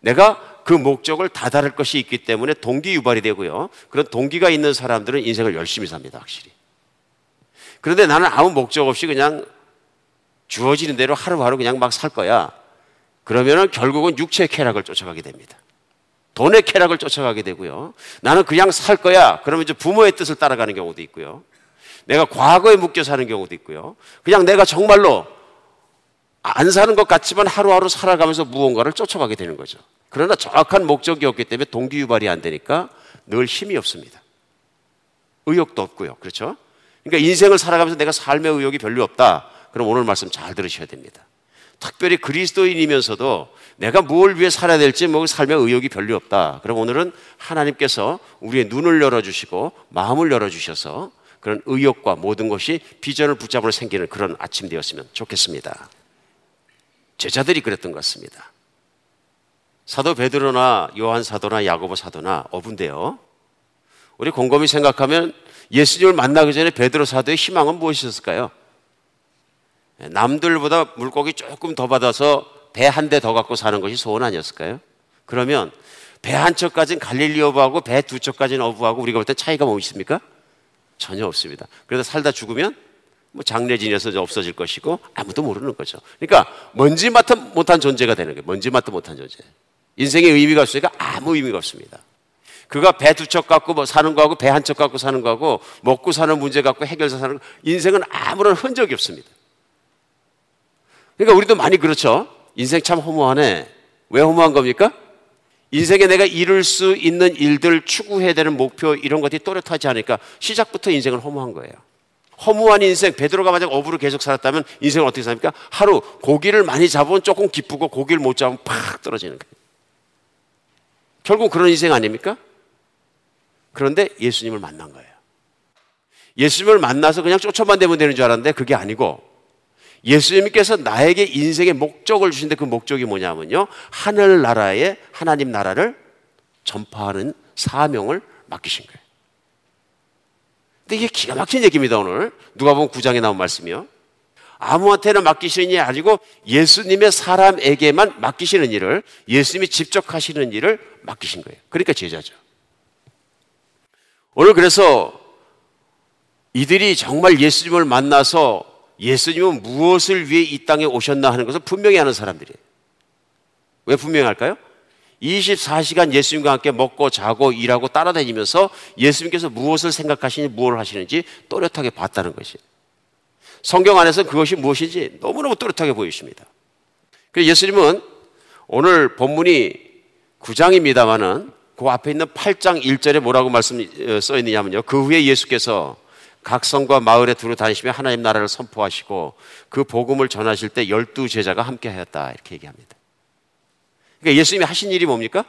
내가 그 목적을 다다를 것이 있기 때문에 동기 유발이 되고요. 그런 동기가 있는 사람들은 인생을 열심히 삽니다, 확실히. 그런데 나는 아무 목적 없이 그냥 주어지는 대로 하루하루 그냥 막 살 거야. 그러면은 결국은 육체의 쾌락을 쫓아가게 됩니다. 돈의 쾌락을 쫓아가게 되고요. 나는 그냥 살 거야. 그러면 이제 부모의 뜻을 따라가는 경우도 있고요. 내가 과거에 묶여 사는 경우도 있고요. 그냥 내가 정말로 안 사는 것 같지만 하루하루 살아가면서 무언가를 쫓아가게 되는 거죠. 그러나 정확한 목적이 없기 때문에 동기 유발이 안 되니까 늘 힘이 없습니다. 의욕도 없고요. 그렇죠? 그러니까 인생을 살아가면서 내가 삶의 의욕이 별로 없다. 그럼 오늘 말씀 잘 들으셔야 됩니다. 특별히 그리스도인이면서도 내가 뭘 위해 살아야 될지 뭐 삶의 의욕이 별로 없다. 그럼 오늘은 하나님께서 우리의 눈을 열어주시고 마음을 열어주셔서 그런 의욕과 모든 것이 비전을 붙잡으러 생기는 그런 아침 되었으면 좋겠습니다. 제자들이 그랬던 것 같습니다. 사도 베드로나 요한 사도나 야고보 사도나 어부인데요. 우리 곰곰이 생각하면 예수님을 만나기 전에 베드로 사도의 희망은 무엇이었을까요? 남들보다 물고기 조금 더 받아서 배 한 대 더 갖고 사는 것이 소원 아니었을까요? 그러면 배 한 척까지는 갈릴리 어부하고 배 두 척까지는 어부하고 우리가 볼 때 차이가 뭐 있습니까? 전혀 없습니다. 그래서 살다 죽으면 뭐 장례 지내서 없어질 것이고 아무도 모르는 거죠. 그러니까 먼지 맡아 못한 존재가 되는 거예요. 먼지 맡아 못한 존재. 인생의 의미가 없으니까 아무 의미가 없습니다. 그가 배 두 척 갖고 뭐 사는 거하고 배 한 척 갖고 사는 거하고 먹고 사는 문제 갖고 해결사 사는 거 인생은 아무런 흔적이 없습니다. 그러니까 우리도 많이 그렇죠. 인생 참 허무하네. 왜 허무한 겁니까? 인생에 내가 이룰 수 있는 일들 추구해야 되는 목표 이런 것들이 또렷하지 않으니까 시작부터 인생은 허무한 거예요. 허무한 인생, 베드로가 만약 어부로 계속 살았다면 인생은 어떻게 삽니까? 하루 고기를 많이 잡으면 조금 기쁘고 고기를 못 잡으면 팍 떨어지는 거예요. 결국 그런 인생 아닙니까? 그런데 예수님을 만난 거예요. 예수님을 만나서 그냥 쫓아만 되면 되는 줄 알았는데 그게 아니고 예수님께서 나에게 인생의 목적을 주신데 그 목적이 뭐냐면요. 하늘나라의 하나님 나라를 전파하는 사명을 맡기신 거예요. 근데 이게 기가 막힌 얘기입니다, 오늘. 누가 보면 9장에 나온 말씀이요. 아무한테나 맡기시는 일이 아니고 예수님의 사람에게만 맡기시는 일을 예수님이 직접 하시는 일을 맡기신 거예요. 그러니까 제자죠. 오늘 그래서 이들이 정말 예수님을 만나서 예수님은 무엇을 위해 이 땅에 오셨나 하는 것을 분명히 아는 사람들이에요. 왜 분명히 할까요? 24시간 예수님과 함께 먹고 자고 일하고 따라다니면서 예수님께서 무엇을 생각하시는지 무엇을 하시는지 또렷하게 봤다는 것이 성경 안에서 그것이 무엇인지 너무너무 또렷하게 보이십니다. 예수님은 오늘 본문이 9장입니다만은 그 앞에 있는 8장 1절에 뭐라고 말씀 어, 써 있느냐면요. 그 후에 예수께서 각 성과 마을에 두루 다니시며 하나님 나라를 선포하시고 그 복음을 전하실 때 열두 제자가 함께 하였다. 이렇게 얘기합니다. 그러니까 예수님이 하신 일이 뭡니까?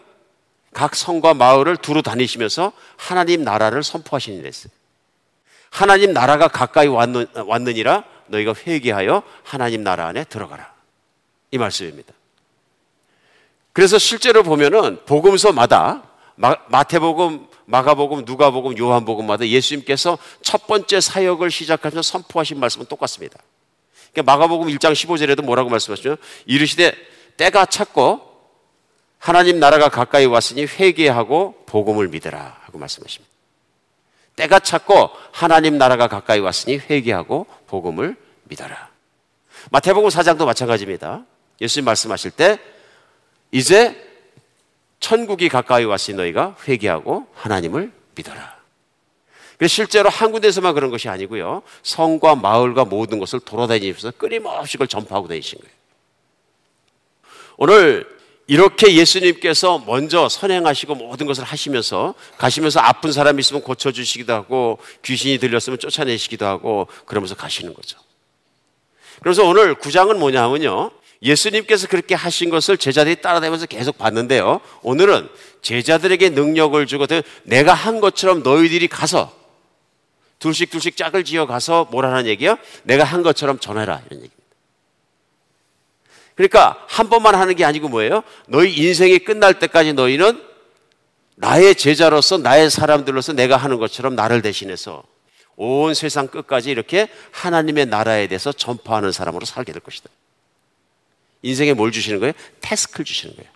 각 성과 마을을 두루 다니시면서 하나님 나라를 선포하신 일이었어요. 하나님 나라가 가까이 왔느, 왔느니라 너희가 회개하여 하나님 나라 안에 들어가라. 이 말씀입니다. 그래서 실제로 보면은 복음서마다 마, 태복음 마가복음, 누가복음, 요한복음마다 예수님께서 첫 번째 사역을 시작하면서 선포하신 말씀은 똑같습니다. 그러니까 마가복음 1장 15절에도 뭐라고 말씀하시죠? 이르시되 때가 찼고 하나님 나라가 가까이 왔으니 회개하고 복음을 믿으라 하고 말씀하십니다. 때가 찼고 하나님 나라가 가까이 왔으니 회개하고 복음을 믿어라. 마태복음 4장도 마찬가지입니다. 예수님 말씀하실 때 이제 천국이 가까이 왔으니 너희가 회개하고 하나님을 믿어라. 실제로 한 군데서만 그런 것이 아니고요. 성과 마을과 모든 것을 돌아다니면서 끊임없이 그걸 전파하고 다니신 거예요. 오늘 이렇게 예수님께서 먼저 선행하시고 모든 것을 하시면서 가시면서 아픈 사람이 있으면 고쳐주시기도 하고 귀신이 들렸으면 쫓아내시기도 하고 그러면서 가시는 거죠. 그래서 오늘 구장은 뭐냐 하면요. 예수님께서 그렇게 하신 것을 제자들이 따라다니면서 계속 봤는데요. 오늘은 제자들에게 능력을 주고 내가 한 것처럼 너희들이 가서 둘씩 둘씩 짝을 지어 가서 뭐라는 얘기요? 내가 한 것처럼 전해라 이런 얘기입니다. 그러니까 한 번만 하는 게 아니고 뭐예요? 너희 인생이 끝날 때까지 너희는 나의 제자로서 나의 사람들로서 내가 하는 것처럼 나를 대신해서 온 세상 끝까지 이렇게 하나님의 나라에 대해서 전파하는 사람으로 살게 될 것이다. 인생에 뭘 주시는 거예요? 태스크를 주시는 거예요.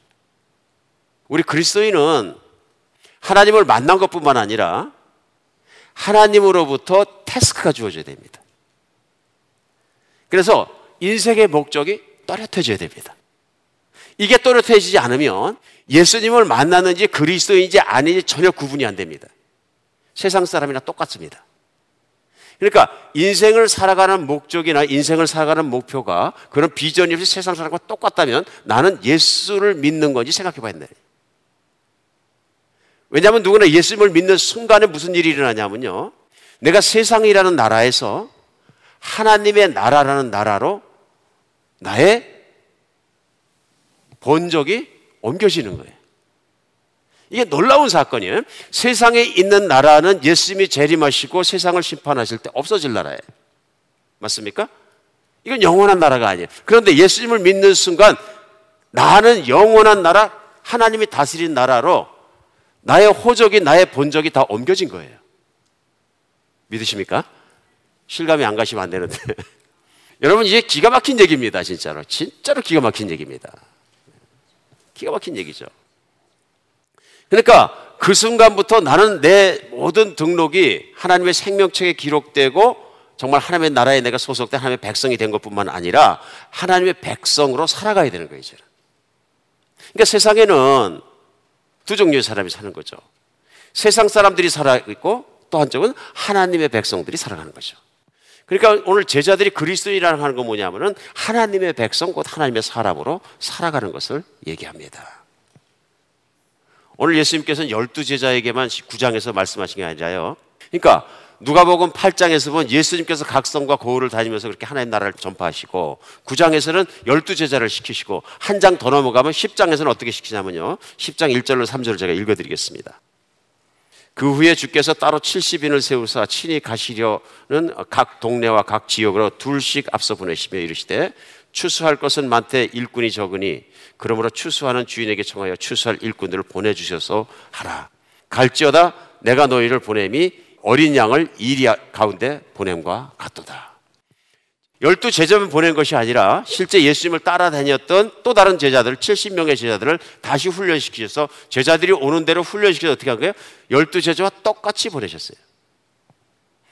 우리 그리스도인은 하나님을 만난 것뿐만 아니라 하나님으로부터 태스크가 주어져야 됩니다. 그래서 인생의 목적이 또렷해져야 됩니다. 이게 또렷해지지 않으면 예수님을 만나는지 그리스도인지 아닌지 전혀 구분이 안 됩니다. 세상 사람이나 똑같습니다. 그러니까 인생을 살아가는 목적이나 인생을 살아가는 목표가 그런 비전이 없이 세상 사람과 똑같다면 나는 예수를 믿는 건지 생각해 봐야 된다. 왜냐하면 누구나 예수님을 믿는 순간에 무슨 일이 일어나냐면요. 내가 세상이라는 나라에서 하나님의 나라라는 나라로 나의 본적이 옮겨지는 거예요. 이게 놀라운 사건이에요. 세상에 있는 나라는 예수님이 재림하시고 세상을 심판하실 때 없어질 나라예요. 맞습니까? 이건 영원한 나라가 아니에요. 그런데 예수님을 믿는 순간 나는 영원한 나라, 하나님이 다스린 나라로 나의 호적이, 나의 본적이 다 옮겨진 거예요. 믿으십니까? 실감이 안 가시면 안 되는데. 여러분, 이게 기가 막힌 얘기입니다, 진짜로. 진짜로 기가 막힌 얘기입니다. 기가 막힌 얘기죠. 그러니까 그 순간부터 나는 내 모든 등록이 하나님의 생명책에 기록되고 정말 하나님의 나라에 내가 소속된 하나님의 백성이 된 것뿐만 아니라 하나님의 백성으로 살아가야 되는 거예요, 이제는. 그러니까 세상에는 두 종류의 사람이 사는 거죠. 세상 사람들이 살아있고 또 한쪽은 하나님의 백성들이 살아가는 거죠. 그러니까 오늘 제자들이 그리스도인이라는 하는 건 뭐냐면은 하나님의 백성, 곧 하나님의 사람으로 살아가는 것을 얘기합니다. 오늘 예수님께서는 열두 제자에게만 9장에서 말씀하신 게 아니라요. 그러니까 누가복음 8장에서 보면 예수님께서 각 성과 고을을 다니면서 그렇게 하나님 나라를 전파하시고 9장에서는 열두 제자를 시키시고 한 장 더 넘어가면 10장에서는 어떻게 시키냐면요. 10장 1절로 3절을 제가 읽어드리겠습니다. 그 후에 주께서 따로 70인을 세우사 친히 가시려는 각 동네와 각 지역으로 둘씩 앞서 보내시며 이르시되 추수할 것은 많되 일꾼이 적으니 그러므로 추수하는 주인에게 청하여 추수할 일꾼들을 보내주셔서 하라. 갈지어다 내가 너희를 보냄이 어린 양을 이리 가운데 보냄과 같도다. 열두 제자만 보낸 것이 아니라 실제 예수님을 따라다녔던 또 다른 제자들, 70명의 제자들을 다시 훈련시키셔서 제자들이 오는 대로 훈련시켜서 어떻게 한 거예요? 열두 제자와 똑같이 보내셨어요.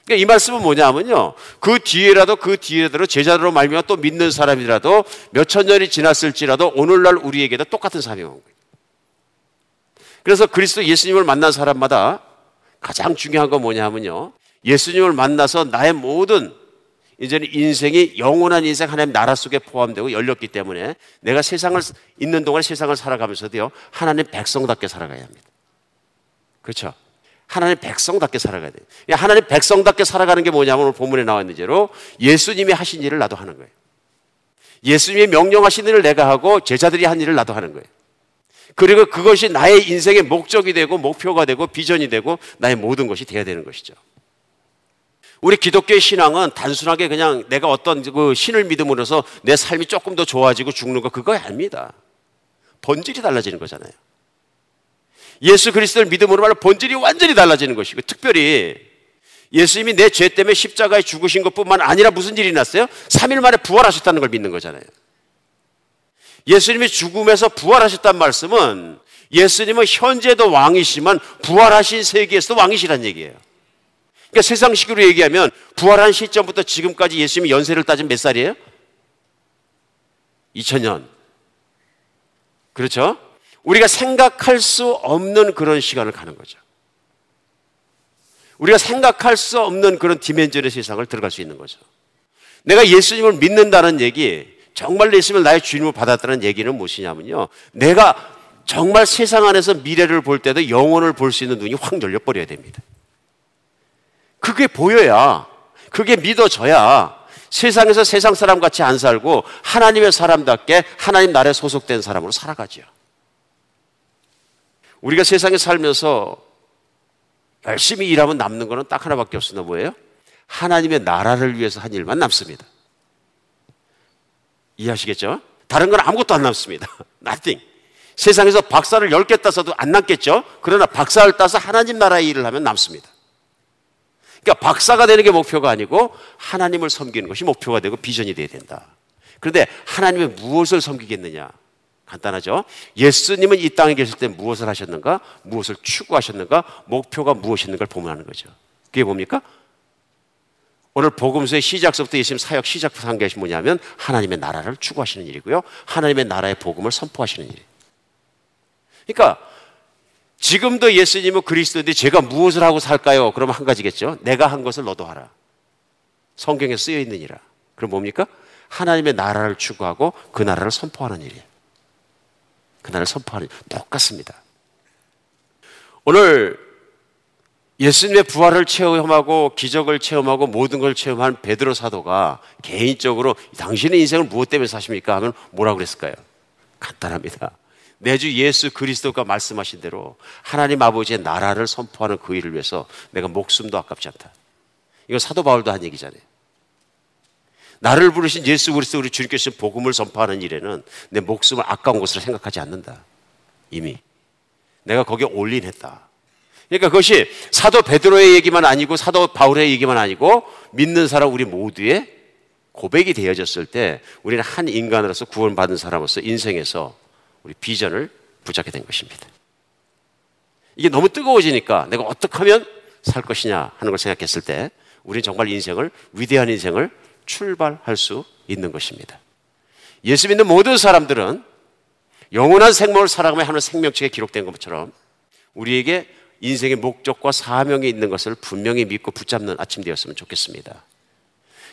그러니까 이 말씀은 뭐냐면요. 그 뒤에라도 그 뒤에라도 제자로 말미암아 또 믿는 사람이라도 몇 천 년이 지났을지라도 오늘날 우리에게도 똑같은 사명이 온 거예요. 그래서 그리스도 예수님을 만난 사람마다 가장 중요한 건 뭐냐면요. 예수님을 만나서 나의 모든 이제는 인생이 영원한 인생 하나님 나라 속에 포함되고 열렸기 때문에 내가 세상을 있는 동안 세상을 살아가면서도요. 하나님 백성답게 살아가야 합니다. 그렇죠? 하나님 백성답게 살아가야 돼요. 하나님 백성답게 살아가는 게 뭐냐면 오늘 본문에 나와 있는 대로 예수님이 하신 일을 나도 하는 거예요. 예수님이 명령하신 일을 내가 하고 제자들이 한 일을 나도 하는 거예요. 그리고 그것이 나의 인생의 목적이 되고 목표가 되고 비전이 되고 나의 모든 것이 되어야 되는 것이죠. 우리 기독교의 신앙은 단순하게 그냥 내가 어떤 그 신을 믿음으로써 내 삶이 조금 더 좋아지고 죽는 거 그거 아닙니다. 본질이 달라지는 거잖아요. 예수 그리스도를 믿음으로 말로 본질이 완전히 달라지는 것이고 특별히 예수님이 내 죄 때문에 십자가에 죽으신 것뿐만 아니라 무슨 일이 났어요? 3일 만에 부활하셨다는 걸 믿는 거잖아요. 예수님이 죽음에서 부활하셨다는 말씀은 예수님은 현재도 왕이시만 부활하신 세계에서도 왕이시란 얘기예요. 그러니까 세상식으로 얘기하면 부활한 시점부터 지금까지 예수님이 연세를 따지면 몇 살이에요? 2000년. 그렇죠? 우리가 생각할 수 없는 그런 시간을 가는 거죠. 우리가 생각할 수 없는 그런 디멘전의 세상을 들어갈 수 있는 거죠. 내가 예수님을 믿는다는 얘기, 정말 예수님을 나의 주님으로 받았다는 얘기는 무엇이냐면요. 내가 정말 세상 안에서 미래를 볼 때도 영혼을 볼 수 있는 눈이 확 열려버려야 됩니다. 그게 보여야, 그게 믿어져야 세상에서 세상 사람 같이 안 살고 하나님의 사람답게 하나님 나라에 소속된 사람으로 살아가죠. 우리가 세상에 살면서 열심히 일하면 남는 거는 딱 하나밖에 없습니다. 뭐예요? 하나님의 나라를 위해서 한 일만 남습니다. 이해하시겠죠? 다른 건 아무것도 안 남습니다. Nothing. 세상에서 박사를 10개 따서도 안 남겠죠? 그러나 박사를 따서 하나님 나라의 일을 하면 남습니다. 그러니까 박사가 되는 게 목표가 아니고 하나님을 섬기는 것이 목표가 되고 비전이 되어야 된다. 그런데 하나님의 무엇을 섬기겠느냐? 간단하죠. 예수님은 이 땅에 계실 때 무엇을 하셨는가? 무엇을 추구하셨는가? 목표가 무엇이었는가를 보문하는 거죠. 그게 뭡니까? 오늘 복음서의 시작서부터 예수님 사역 시작부터 한 것이 뭐냐면 하나님의 나라를 추구하시는 일이고요. 하나님의 나라의 복음을 선포하시는 일이에요. 그러니까 지금도 예수님은 그리스도인데 제가 무엇을 하고 살까요? 그러면 한 가지겠죠. 내가 한 것을 너도 하라. 성경에 쓰여 있느니라. 그럼 뭡니까? 하나님의 나라를 추구하고 그 나라를 선포하는 일이에요. 그 나라를 선포하는 일. 똑같습니다. 오늘 예수님의 부활을 체험하고 기적을 체험하고 모든 걸 체험한 베드로 사도가 개인적으로 당신의 인생을 무엇 때문에 사십니까? 하면 뭐라고 그랬을까요? 간단합니다. 내주 예수 그리스도가 말씀하신 대로 하나님 아버지의 나라를 선포하는 그 일을 위해서 내가 목숨도 아깝지 않다. 이거 사도 바울도 한 얘기잖아요. 나를 부르신 예수 그리스도 우리 주님께서 복음을 선포하는 일에는 내 목숨을 아까운 것으로 생각하지 않는다. 이미 내가 거기에 올인했다. 그러니까 그것이 사도 베드로의 얘기만 아니고 사도 바울의 얘기만 아니고 믿는 사람 우리 모두의 고백이 되어졌을 때 우리는 한 인간으로서 구원받은 사람으로서 인생에서 우리 비전을 붙잡게 된 것입니다. 이게 너무 뜨거워지니까 내가 어떻게 하면 살 것이냐 하는 걸 생각했을 때 우리는 정말 인생을 위대한 인생을 출발할 수 있는 것입니다. 예수 믿는 모든 사람들은 영원한 생명을 살아가며 하는 생명책에 기록된 것처럼 우리에게 인생의 목적과 사명이 있는 것을 분명히 믿고 붙잡는 아침 되었으면 좋겠습니다.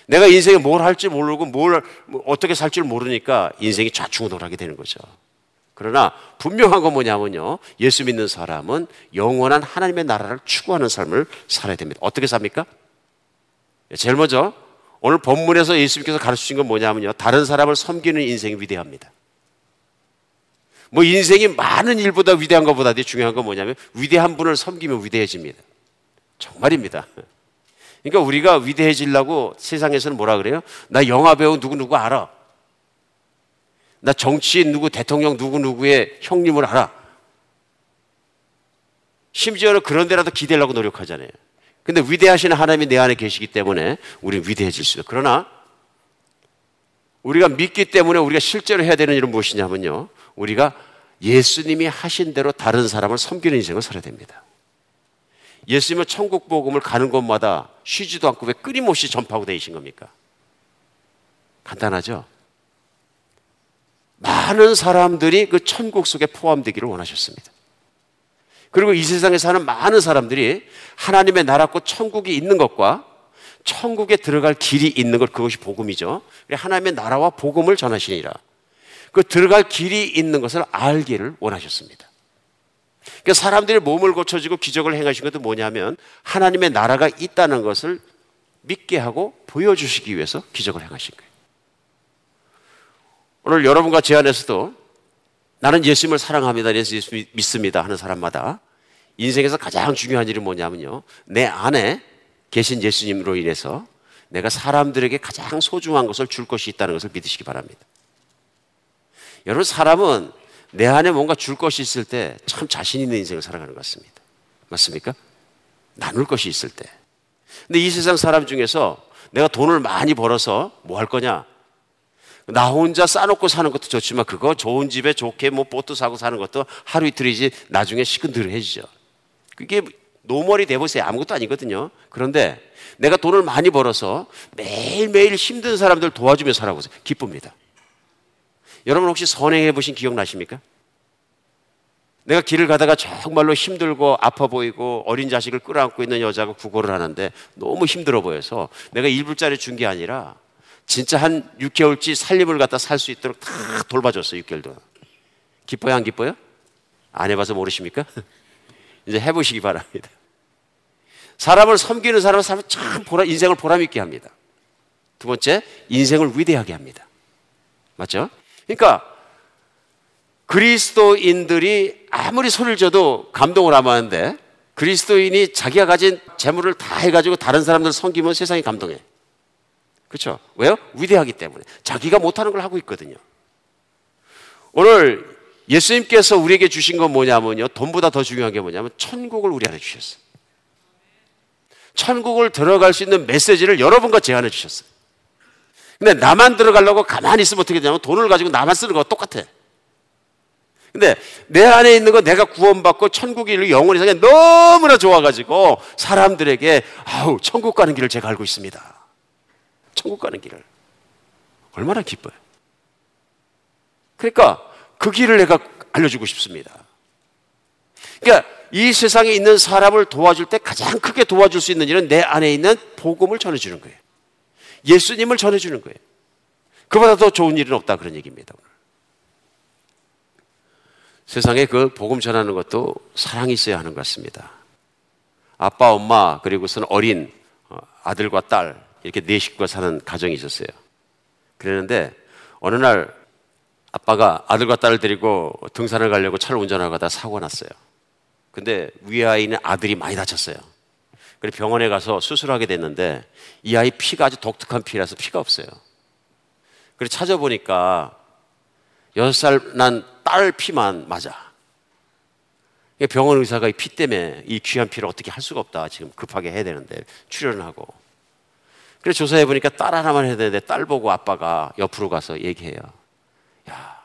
내가 인생에 뭘 할지 모르고 뭘 어떻게 살 줄 모르니까 인생이 좌충우돌하게 되는 거죠. 그러나 분명한 건 뭐냐면요. 예수 믿는 사람은 영원한 하나님의 나라를 추구하는 삶을 살아야 됩니다. 어떻게 삽니까? 제일 먼저 오늘 본문에서 예수님께서 가르치신 건 뭐냐면요. 다른 사람을 섬기는 인생이 위대합니다. 뭐 인생이 많은 일보다 위대한 것보다 더 중요한 건 뭐냐면 위대한 분을 섬기면 위대해집니다. 정말입니다. 그러니까 우리가 위대해지려고 세상에서는 뭐라 그래요? 나 영화 배우 누구누구 알아. 나 정치인 누구, 대통령 누구누구의 형님을 알아. 심지어는 그런 데라도 기대려고 노력하잖아요. 근데 위대하신 하나님이 내 안에 계시기 때문에 우리는 위대해질 수 있어요. 그러나 우리가 믿기 때문에 우리가 실제로 해야 되는 일은 무엇이냐면요. 우리가 예수님이 하신 대로 다른 사람을 섬기는 인생을 살아야 됩니다. 예수님은 천국 복음을 가는 곳마다 쉬지도 않고 왜 끊임없이 전파하고 다니신 겁니까? 간단하죠? 많은 사람들이 그 천국 속에 포함되기를 원하셨습니다. 그리고 이 세상에 사는 많은 사람들이 하나님의 나라고 천국이 있는 것과 천국에 들어갈 길이 있는 것 그것이 복음이죠. 하나님의 나라와 복음을 전하시니라. 그 들어갈 길이 있는 것을 알기를 원하셨습니다. 그러니까 사람들이 몸을 고쳐지고 기적을 행하신 것도 뭐냐면 하나님의 나라가 있다는 것을 믿게 하고 보여주시기 위해서 기적을 행하신 거예요. 오늘 여러분과 제 안에서도 나는 예수님을 사랑합니다. 예수 믿습니다. 하는 사람마다 인생에서 가장 중요한 일이 뭐냐면요. 내 안에 계신 예수님으로 인해서 내가 사람들에게 가장 소중한 것을 줄 것이 있다는 것을 믿으시기 바랍니다. 여러분, 사람은 내 안에 뭔가 줄 것이 있을 때 참 자신 있는 인생을 살아가는 것 같습니다. 맞습니까? 나눌 것이 있을 때. 근데 이 세상 사람 중에서 내가 돈을 많이 벌어서 뭐 할 거냐? 나 혼자 싸놓고 사는 것도 좋지만 그거 좋은 집에 좋게 뭐 보트 사고 사는 것도 하루 이틀이지 나중에 시큰둥해지죠. 그게 normal이 돼보세요. 아무것도 아니거든요. 그런데 내가 돈을 많이 벌어서 매일매일 힘든 사람들 도와주며 살아보세요. 기쁩니다. 여러분 혹시 선행해 보신 기억 나십니까? 내가 길을 가다가 정말로 힘들고 아파 보이고 어린 자식을 끌어안고 있는 여자가 구걸을 하는데 너무 힘들어 보여서 내가 일불짜리 준 게 아니라 진짜 한 6개월치 살림을 갖다 살 수 있도록 다 돌봐줬어요, 6개월 동안. 기뻐요, 안 기뻐요? 안 해봐서 모르십니까? 이제 해보시기 바랍니다. 사람을 섬기는 사람은 사람 참 보라, 인생을 보람있게 합니다. 두 번째, 인생을 위대하게 합니다. 맞죠? 그러니까 그리스도인들이 아무리 소리를 져도 감동을 안 하는데 그리스도인이 자기가 가진 재물을 다 해가지고 다른 사람들 섬기면 세상이 감동해. 그렇죠? 왜요? 위대하기 때문에. 자기가 못하는 걸 하고 있거든요. 오늘 예수님께서 우리에게 주신 건 뭐냐면요. 돈보다 더 중요한 게 뭐냐면 천국을 우리 안에 주셨어요. 천국을 들어갈 수 있는 메시지를 여러분과 제안해 주셨어요. 근데 나만 들어가려고 가만히 있으면 어떻게 되냐면 돈을 가지고 나만 쓰는 거 똑같아. 근데 내 안에 있는 거 내가 구원받고 천국이 영원히 사게 너무나 좋아가지고 사람들에게 아우 천국 가는 길을 제가 알고 있습니다. 천국 가는 길을. 얼마나 기뻐요. 그러니까 그 길을 내가 알려주고 싶습니다. 그러니까 이 세상에 있는 사람을 도와줄 때 가장 크게 도와줄 수 있는 일은 내 안에 있는 복음을 전해주는 거예요. 예수님을 전해주는 거예요. 그보다 더 좋은 일은 없다 그런 얘기입니다. 오늘. 세상에 그 복음 전하는 것도 사랑이 있어야 하는 것 같습니다. 아빠, 엄마, 그리고선 어린 어, 아들과 딸, 이렇게 네 식구가 사는 가정이 있었어요. 그랬는데 어느 날 아빠가 아들과 딸을 데리고 등산을 가려고 차를 운전하다가 사고가 났어요. 근데 위아에 있는 아들이 많이 다쳤어요. 그래서 병원에 가서 수술하게 됐는데 이 아이 피가 아주 독특한 피라서 피가 없어요. 그래서 찾아보니까 여섯 살난 딸 피만 맞아. 병원 의사가 이 피 때문에 이 귀한 피를 어떻게 할 수가 없다. 지금 급하게 해야 되는데 출연을 하고. 그래서 조사해 보니까 딸 하나만 해야 되는데 딸 보고 아빠가 옆으로 가서 얘기해요. 야,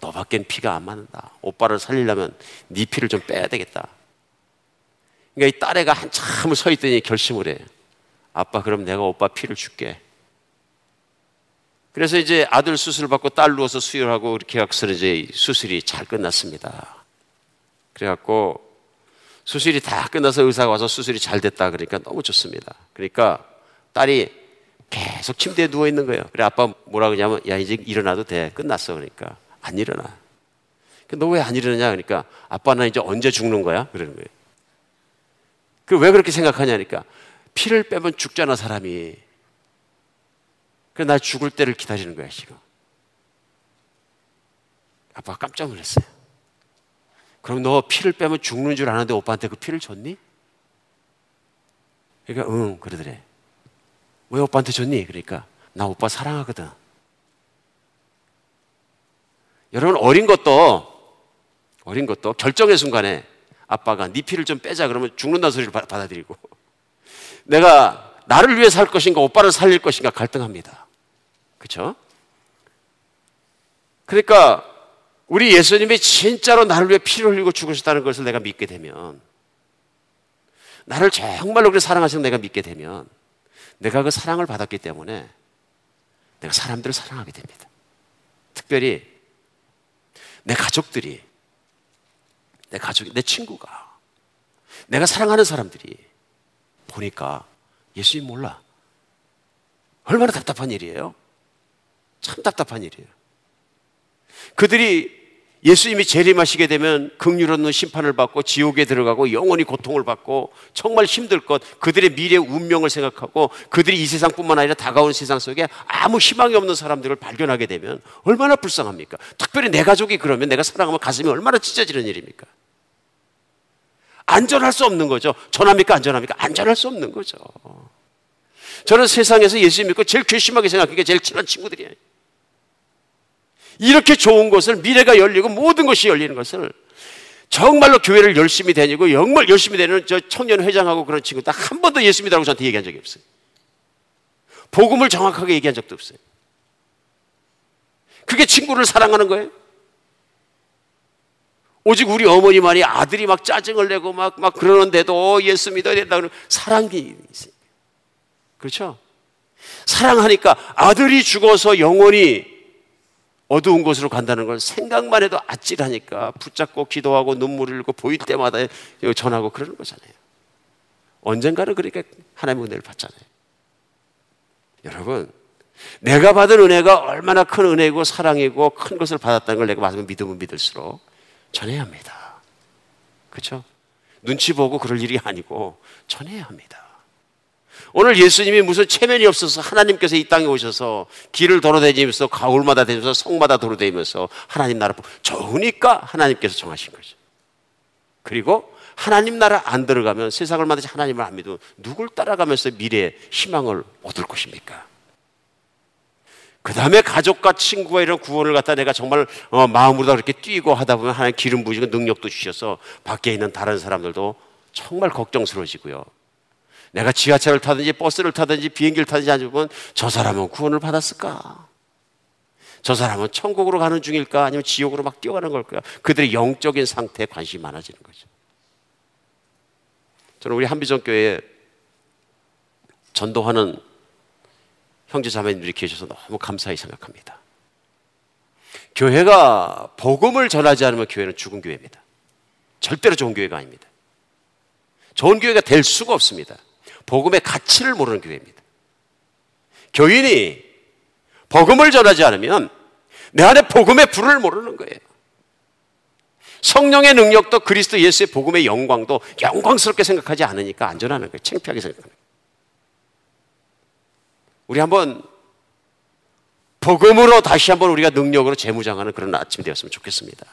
너밖엔 피가 안 맞는다. 오빠를 살리려면 네 피를 좀 빼야 되겠다. 그러니까 이 딸애가 한참을 서 있더니 결심을 해. 아빠 그럼 내가 오빠 피를 줄게. 그래서 이제 아들 수술 받고 딸 누워서 수혈하고 이렇게 해서 이제 수술이 잘 끝났습니다. 그래갖고 수술이 다 끝나서 의사가 와서 수술이 잘 됐다 그러니까 너무 좋습니다. 그러니까 딸이 계속 침대에 누워 있는 거예요. 그래 아빠 뭐라 그러냐면 야 이제 일어나도 돼 끝났어 그러니까 안 일어나. 너 왜 안 일어나냐 그러니까 아빠 나 이제 언제 죽는 거야 그러는 거예요. 그 왜 그렇게 생각하냐니까 피를 빼면 죽잖아 사람이. 그래 나 죽을 때를 기다리는 거야 지금. 아빠가 깜짝 놀랐어요. 그럼 너 피를 빼면 죽는 줄 아는데 오빠한테 그 피를 줬니? 그러니까 응 그러더래. 왜 오빠한테 줬니? 그러니까 나 오빠 사랑하거든. 여러분 어린 것도 어린 것도 결정의 순간에 아빠가 네 피를 좀 빼자 그러면 죽는다는 소리를 받아들이고 내가 나를 위해 살 것인가 오빠를 살릴 것인가 갈등합니다. 그렇죠? 그러니까 우리 예수님이 진짜로 나를 위해 피를 흘리고 죽으셨다는 것을 내가 믿게 되면 나를 정말로 그렇게 사랑하시는 내가 믿게 되면 내가 그 사랑을 받았기 때문에 내가 사람들을 사랑하게 됩니다. 특별히 내 가족들이 내 가족이 내 친구가 내가 사랑하는 사람들이 보니까 예수님 몰라. 얼마나 답답한 일이에요. 참 답답한 일이에요. 그들이 예수님이 재림하시게 되면 극률 없는 심판을 받고 지옥에 들어가고 영원히 고통을 받고 정말 힘들 것 그들의 미래 운명을 생각하고 그들이 이 세상뿐만 아니라 다가오는 세상 속에 아무 희망이 없는 사람들을 발견하게 되면 얼마나 불쌍합니까? 특별히 내 가족이 그러면 내가 사랑하면 가슴이 얼마나 찢어지는 일입니까? 안전할 수 없는 거죠. 전합니까? 안전합니까? 안전할 수 없는 거죠. 저는 세상에서 예수 믿고 제일 괘씸하게 생각하는 게 제일 친한 친구들이에요. 이렇게 좋은 것을 미래가 열리고 모든 것이 열리는 것을 정말로 교회를 열심히 다니고 정말 열심히 다니는 저 청년 회장하고 그런 친구 딱 한 번도 예수 믿으라고 저한테 얘기한 적이 없어요. 복음을 정확하게 얘기한 적도 없어요. 그게 친구를 사랑하는 거예요. 오직 우리 어머니만이 아들이 막 짜증을 내고 막, 막 그러는데도 예수 믿어야 된다. 그 사랑이 있어요. 그렇죠? 사랑하니까 아들이 죽어서 영원히 어두운 곳으로 간다는 걸 생각만 해도 아찔하니까 붙잡고 기도하고 눈물 흘리고 보일 때마다 전하고 그러는 거잖아요. 언젠가는 그러니까 하나님의 은혜를 받잖아요. 여러분, 내가 받은 은혜가 얼마나 큰 은혜고 사랑이고 큰 것을 받았다는 걸 내가 맞으면 믿으면 믿을수록 전해야 합니다. 그렇죠? 눈치 보고 그럴 일이 아니고 전해야 합니다. 오늘 예수님이 무슨 체면이 없어서 하나님께서 이 땅에 오셔서 길을 돌아다니면서 가울마다 다니면서 성마다 돌아다니면서 하나님 나라 좋으니까 하나님께서 정하신 거죠. 그리고 하나님 나라 안 들어가면 세상을 만드신 하나님을 안 믿으면 누굴 따라가면서 미래의 희망을 얻을 것입니까? 그 다음에 가족과 친구와 이런 구원을 갖다 내가 정말 어, 마음으로 그렇게 뛰고 하다 보면 하나님 기름 부으시고 능력도 주셔서 밖에 있는 다른 사람들도 정말 걱정스러워지고요. 내가 지하철을 타든지 버스를 타든지 비행기를 타든지 아니면 저 사람은 구원을 받았을까? 저 사람은 천국으로 가는 중일까? 아니면 지옥으로 막 뛰어가는 걸까? 그들의 영적인 상태에 관심이 많아지는 거죠. 저는 우리 한비전교회에 전도하는 형제 자매님들이 계셔서 너무 감사히 생각합니다. 교회가 복음을 전하지 않으면 교회는 죽은 교회입니다. 절대로 좋은 교회가 아닙니다. 좋은 교회가 될 수가 없습니다. 복음의 가치를 모르는 교회입니다. 교인이 복음을 전하지 않으면 내 안에 복음의 불을 모르는 거예요. 성령의 능력도 그리스도 예수의 복음의 영광도 영광스럽게 생각하지 않으니까 안전하는 거예요. 창피하게 생각하는 거예요. 우리 한번 복음으로 다시 한번 우리가 능력으로 재무장하는 그런 아침이 되었으면 좋겠습니다.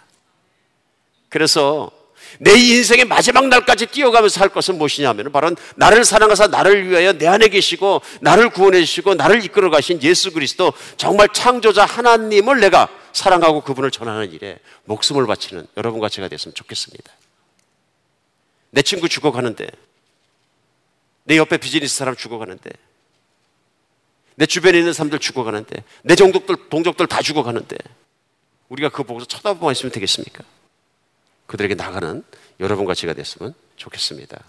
그래서 내 인생의 마지막 날까지 뛰어가면서 할 것은 무엇이냐면 바로 나를 사랑하사 나를 위하여 내 안에 계시고 나를 구원해 주시고 나를 이끌어 가신 예수 그리스도 정말 창조자 하나님을 내가 사랑하고 그분을 전하는 일에 목숨을 바치는 여러분과 제가 됐으면 좋겠습니다. 내 친구 죽어가는데 내 옆에 비즈니스 사람 죽어가는데 내 주변에 있는 사람들 죽어가는데 내 종족들 동족들 다 죽어가는데 우리가 그거 보고서 쳐다보고 있으면 되겠습니까? 그들에게 나가는 여러분과 제가 됐으면 좋겠습니다.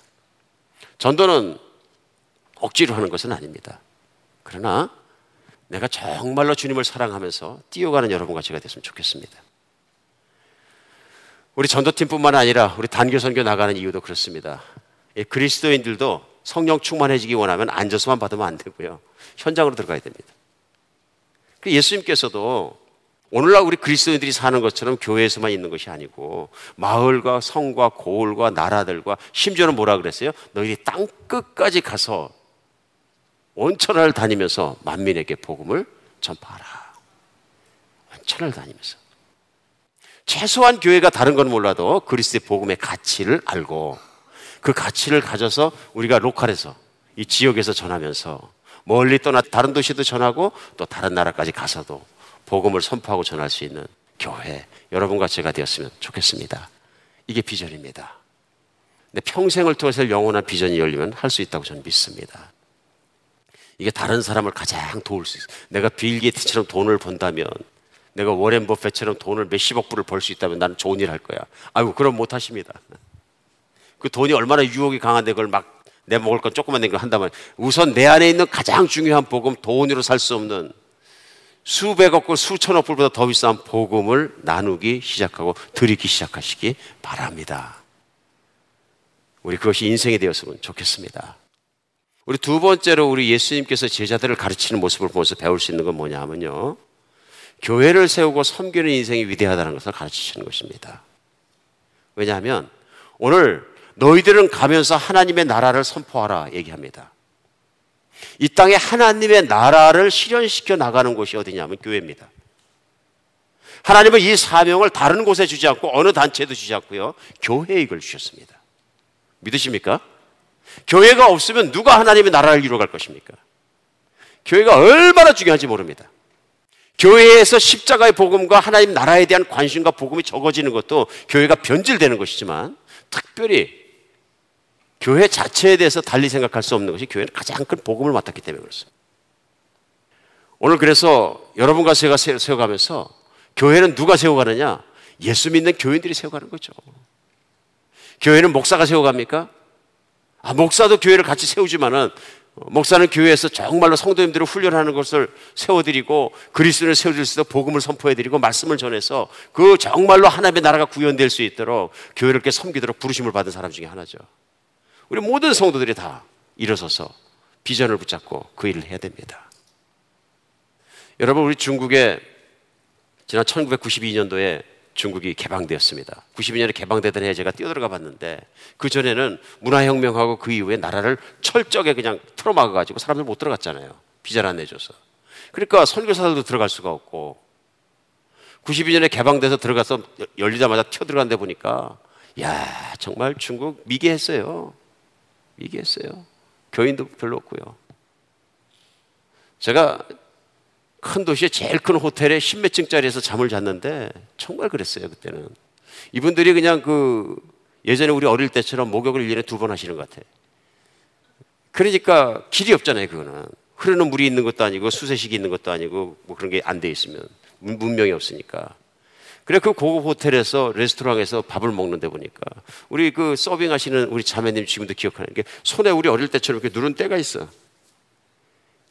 전도는 억지로 하는 것은 아닙니다. 그러나 내가 정말로 주님을 사랑하면서 뛰어가는 여러분과 제가 됐으면 좋겠습니다. 우리 전도팀뿐만 아니라 우리 단교 선교 나가는 이유도 그렇습니다. 그리스도인들도 성령 충만해지기 원하면 앉아서만 받으면 안 되고요. 현장으로 들어가야 됩니다. 예수님께서도 오늘날 우리 그리스도인들이 사는 것처럼 교회에서만 있는 것이 아니고 마을과 성과 고을과 나라들과 심지어는 뭐라 그랬어요? 너희들이 땅 끝까지 가서 온천을 다니면서 만민에게 복음을 전파하라. 온천을 다니면서. 최소한 교회가 다른 건 몰라도 그리스도의 복음의 가치를 알고 그 가치를 가져서 우리가 로컬에서 이 지역에서 전하면서 멀리 떠나 다른 도시도 전하고 또 다른 나라까지 가서도 복음을 선포하고 전할 수 있는 교회 여러분과 제가 되었으면 좋겠습니다. 이게 비전입니다. 근데 평생을 통해서 영원한 비전이 열리면 할 수 있다고 저는 믿습니다. 이게 다른 사람을 가장 도울 수 있어요. 내가 빌 게이트처럼 돈을 번다면 내가 워렌 버핏처럼 돈을 몇십억 불을 벌 수 있다면 나는 좋은 일 할 거야. 아이고 그럼 못 하십니다. 그 돈이 얼마나 유혹이 강한데 그걸 막 내 먹을 건 조그만 걸 한다면 우선 내 안에 있는 가장 중요한 복음 돈으로 살 수 없는 수백억 불 수천억 불보다 더 비싼 복음을 나누기 시작하고 드리기 시작하시기 바랍니다. 우리 그것이 인생이 되었으면 좋겠습니다. 우리 두 번째로 우리 예수님께서 제자들을 가르치는 모습을 보면서 배울 수 있는 건 뭐냐 하면요. 교회를 세우고 섬기는 인생이 위대하다는 것을 가르치시는 것입니다. 왜냐하면 오늘 너희들은 가면서 하나님의 나라를 선포하라 얘기합니다. 이 땅에 하나님의 나라를 실현시켜 나가는 곳이 어디냐면 교회입니다. 하나님은 이 사명을 다른 곳에 주지 않고 어느 단체도 주지 않고요. 교회에 이걸 주셨습니다. 믿으십니까? 교회가 없으면 누가 하나님의 나라를 이루어갈 것입니까? 교회가 얼마나 중요한지 모릅니다. 교회에서 십자가의 복음과 하나님 나라에 대한 관심과 복음이 적어지는 것도 교회가 변질되는 것이지만 특별히 교회 자체에 대해서 달리 생각할 수 없는 것이 교회는 가장 큰 복음을 맡았기 때문에 그렇습니다. 오늘 그래서 여러분과 제가 세워가면서 교회는 누가 세워가느냐? 예수 믿는 교인들이 세워가는 거죠. 교회는 목사가 세워갑니까? 아, 목사도 교회를 같이 세우지만은 목사는 교회에서 정말로 성도님들을 훈련하는 것을 세워드리고 그리스도를 세워줄 수 있도록 복음을 선포해드리고 말씀을 전해서 그 정말로 하나님의 나라가 구현될 수 있도록 교회를 이렇게 섬기도록 부르심을 받은 사람 중에 하나죠. 우리 모든 성도들이 다 일어서서 비전을 붙잡고 그 일을 해야 됩니다. 여러분 우리 중국에 지난 1992년도에 중국이 개방되었습니다. 92년에 개방되던 해에 제가 뛰어들어가 봤는데 그 전에는 문화혁명하고 그 이후에 나라를 철저하게 그냥 틀어막아가지고 사람들 못 들어갔잖아요. 비자를 안 내줘서. 그러니까 선교사들도 들어갈 수가 없고 92년에 개방돼서 들어가서 열리자마자 튀어들어간 데 보니까 야 정말 중국 미개했어요. 미개했어요. 교인도 별로 없고요. 제가 큰 도시의 제일 큰 호텔에 십몇 층짜리에서 잠을 잤는데 정말 그랬어요 그때는. 이분들이 그냥 그 예전에 우리 어릴 때처럼 목욕을 1년에 두 번 하시는 것 같아요 그러니까 길이 없잖아요 그거는. 흐르는 물이 있는 것도 아니고 수세식이 있는 것도 아니고 뭐 그런 게 안 돼 있으면. 문명이 없으니까 그래 그 고급 호텔에서 레스토랑에서 밥을 먹는데 보니까 우리 그 서빙하시는 우리 자매님 지금도 기억하는 게 손에 우리 어릴 때처럼 이렇게 누른 때가 있어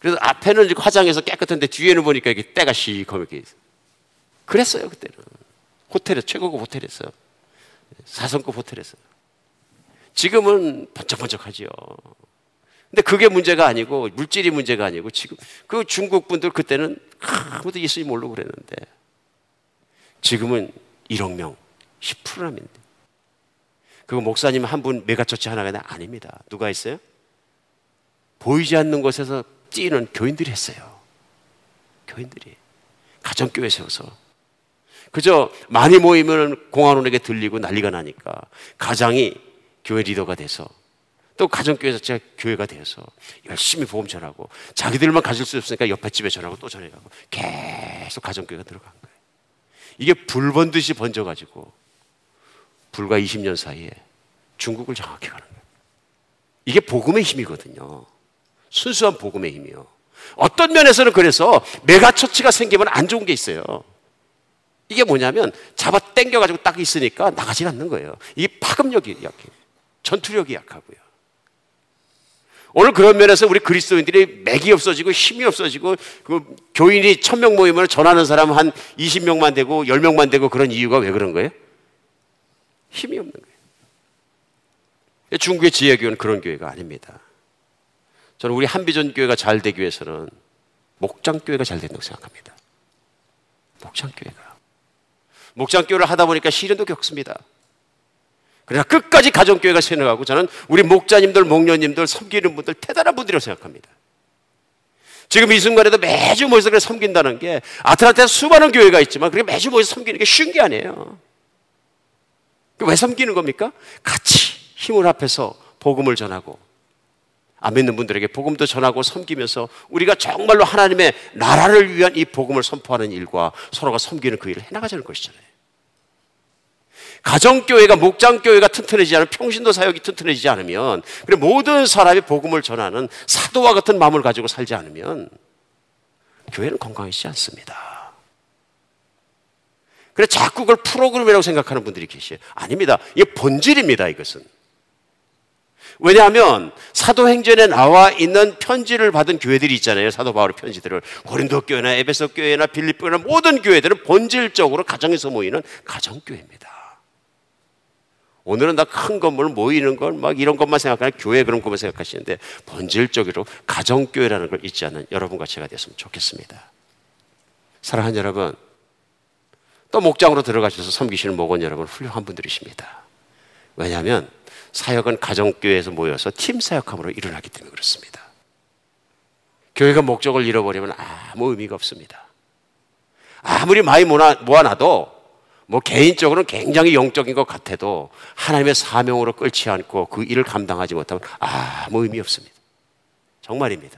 그래서 앞에는 화장해서 깨끗한데 뒤에는 보니까 이게 때가 시커멓게 게 있어. 그랬어요 그때는 호텔에 최고급 호텔에서 사성급 호텔에서 지금은 번쩍번쩍하지요. 근데 그게 문제가 아니고 물질이 문제가 아니고 지금 그 중국 분들 그때는 아무도 예수님 모르고 그랬는데 지금은 1억 명 10%라면 그거 목사님 한 분 mega church 하나가 아닙니다. 누가 있어요? 보이지 않는 곳에서 찌는 교인들이 했어요. 교인들이. 가정교회 세워서. 그저 많이 모이면 공안원에게 들리고 난리가 나니까 가장이 교회 리더가 돼서 또 가정교회 자체가 교회가 되어서 열심히 보험 전하고 자기들만 가질 수 없으니까 옆에 집에 전하고 또 전해가고 계속 가정교회가 들어간. 이게 불 번듯이 번져가지고 불과 20년 사이에 중국을 장악해 가는 거예요. 이게 복음의 힘이거든요. 순수한 복음의 힘이요. 어떤 면에서는 그래서 megachurch가 생기면 안 좋은 게 있어요. 이게 뭐냐면 잡아 당겨가지고 딱 있으니까 나가지 않는 거예요. 이 파급력이 약해. 전투력이 약하고요. 오늘 그런 면에서 우리 그리스도인들이 맥이 없어지고 힘이 없어지고 그 교인이 천 명 모이면 전하는 사람 한 20명만 되고 10명만 되고 그런 이유가 왜 그런 거예요? 힘이 없는 거예요. 중국의 지혜교회는 그런 교회가 아닙니다. 저는 우리 한비전 교회가 잘 되기 위해서는 목장 교회가 잘 된다고 생각합니다. 목장 교회가 목장 교회를 하다 보니까 시련도 겪습니다. 그러나 끝까지 가정 교회가 세워가고 저는 우리 목자님들, 목녀님들, 섬기는 분들 대단한 분들이라고 생각합니다. 지금 이 순간에도 매주 모여서 그래 섬긴다는 게 아틀란타에 수많은 교회가 있지만 그게 매주 모여서 섬기는 게 쉬운 게 아니에요. 왜 섬기는 겁니까? 같이 힘을 합해서 복음을 전하고 안 믿는 분들에게 복음도 전하고 섬기면서 우리가 정말로 하나님의 나라를 위한 이 복음을 선포하는 일과 서로가 섬기는 그 일을 해나가자는 것이잖아요. 가정교회가 목장교회가 튼튼해지지 않으면 평신도 사역이 튼튼해지지 않으면 그리고 모든 사람이 복음을 전하는 사도와 같은 마음을 가지고 살지 않으면 교회는 건강해지지 않습니다. 그래 자꾸 그걸 프로그램이라고 생각하는 분들이 계시요 아닙니다. 이게 본질입니다. 이것은. 왜냐하면 사도행전에 나와 있는 편지를 받은 교회들이 있잖아요. 사도 바울의 편지들을 고린도 교회나 에베소 교회나 빌립 교회나 모든 교회들은 본질적으로 가정에서 모이는 가정교회입니다. 오늘은 다 큰 건물 모이는 걸 막 이런 것만 생각하는 교회 그런 것만 생각하시는데 본질적으로 가정교회라는 걸 잊지 않는 여러분과 제가 됐으면 좋겠습니다. 사랑하는 여러분, 또 목장으로 들어가셔서 섬기시는 목원 여러분 훌륭한 분들이십니다. 왜냐하면 사역은 가정교회에서 모여서 팀 사역함으로 일어나기 때문에 그렇습니다. 교회가 목적을 잃어버리면 아무 의미가 없습니다. 아무리 많이 모아놔도 뭐 개인적으로는 굉장히 영적인 것 같아도 하나님의 사명으로 끌지 않고 그 일을 감당하지 못하면 아무 의미 없습니다. 정말입니다.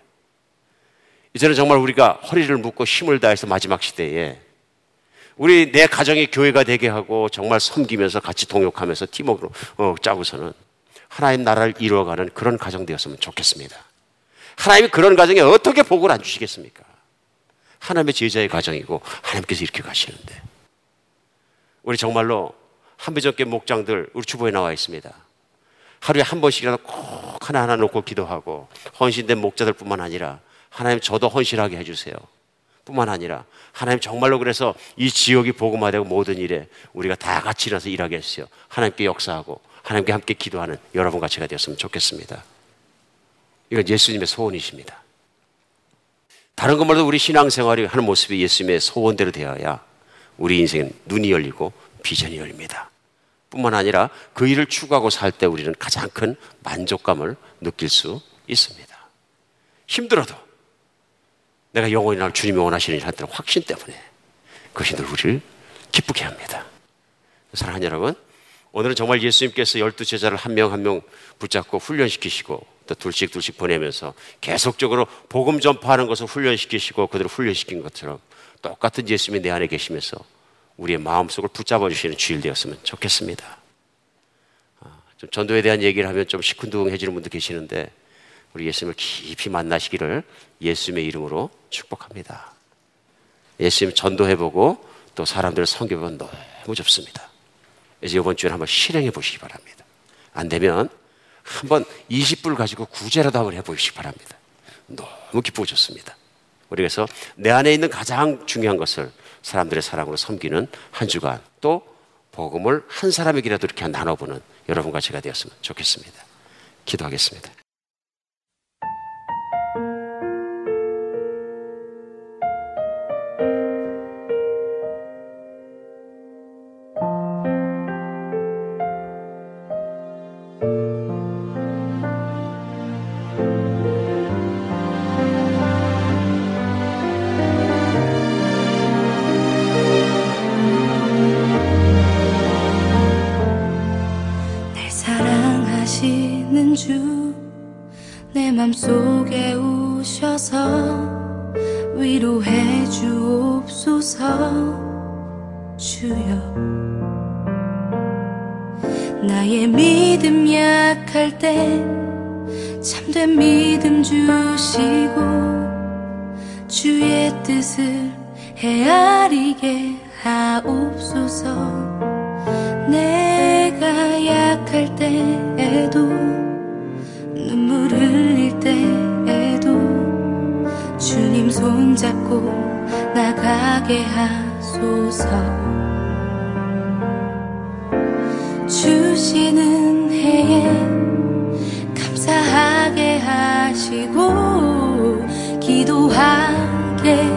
이제는 정말 우리가 허리를 묶고 힘을 다해서 마지막 시대에 우리 내 가정이 교회가 되게 하고 정말 섬기면서 같이 동역하면서 팀워크로 어, 짜고서는 하나님 나라를 이루어가는 그런 가정 되었으면 좋겠습니다. 하나님이 그런 가정에 어떻게 복을 안 주시겠습니까? 하나님의 제자의 가정이고 하나님께서 이렇게 가시는데 우리 정말로 한비전교 목장들 우리 주보에 나와 있습니다. 하루에 한 번씩이라도 꼭 하나하나 놓고 기도하고 헌신된 목자들뿐만 아니라 하나님 저도 헌신하게 해주세요. 뿐만 아니라 하나님 정말로 그래서 이 지역이 복음화되고 모든 일에 우리가 다 같이 일어나서 일하게 해주세요. 하나님께 역사하고 하나님께 함께 기도하는 여러분과 제가 되었으면 좋겠습니다. 이건 예수님의 소원이십니다. 다른 것말도 우리 신앙생활이 하는 모습이 예수님의 소원대로 되어야 우리 인생은 눈이 열리고 비전이 열립니다. 뿐만 아니라 그 일을 추구하고 살 때 우리는 가장 큰 만족감을 느낄 수 있습니다. 힘들어도 내가 영원히 날 주님이 원하시는 일을 한다는 확신 때문에 그것이 늘 우리를 기쁘게 합니다. 사랑하는 여러분, 오늘은 정말 예수님께서 열두 제자를 한 명 한 명 붙잡고 훈련시키시고 또 둘씩 둘씩 보내면서 계속적으로 복음 전파하는 것을 훈련시키시고 그들을 훈련시킨 것처럼 똑같은 예수님이 내 안에 계시면서 우리의 마음속을 붙잡아 주시는 주일 되었으면 좋겠습니다. 아, 좀 전도에 대한 얘기를 하면 좀 시큰둥해지는 분도 계시는데 우리 예수님을 깊이 만나시기를 예수님의 이름으로 축복합니다. 예수님 전도해보고 또 사람들을 섬겨보면 너무 좋습니다. 그래서 이번 주에 한번 실행해 보시기 바랍니다. 안 되면 한번 20불 가지고 구제라도 한번 해보시기 바랍니다. 너무 기쁘고 좋습니다. 우리 그래서 내 안에 있는 가장 중요한 것을 사람들의 사랑으로 섬기는 한 주간 또 복음을 한 사람에게라도 이렇게 나눠보는 여러분과 제가 되었으면 좋겠습니다. 기도하겠습니다. 하소서 주시는 해에 감사하게 하시고 기도하게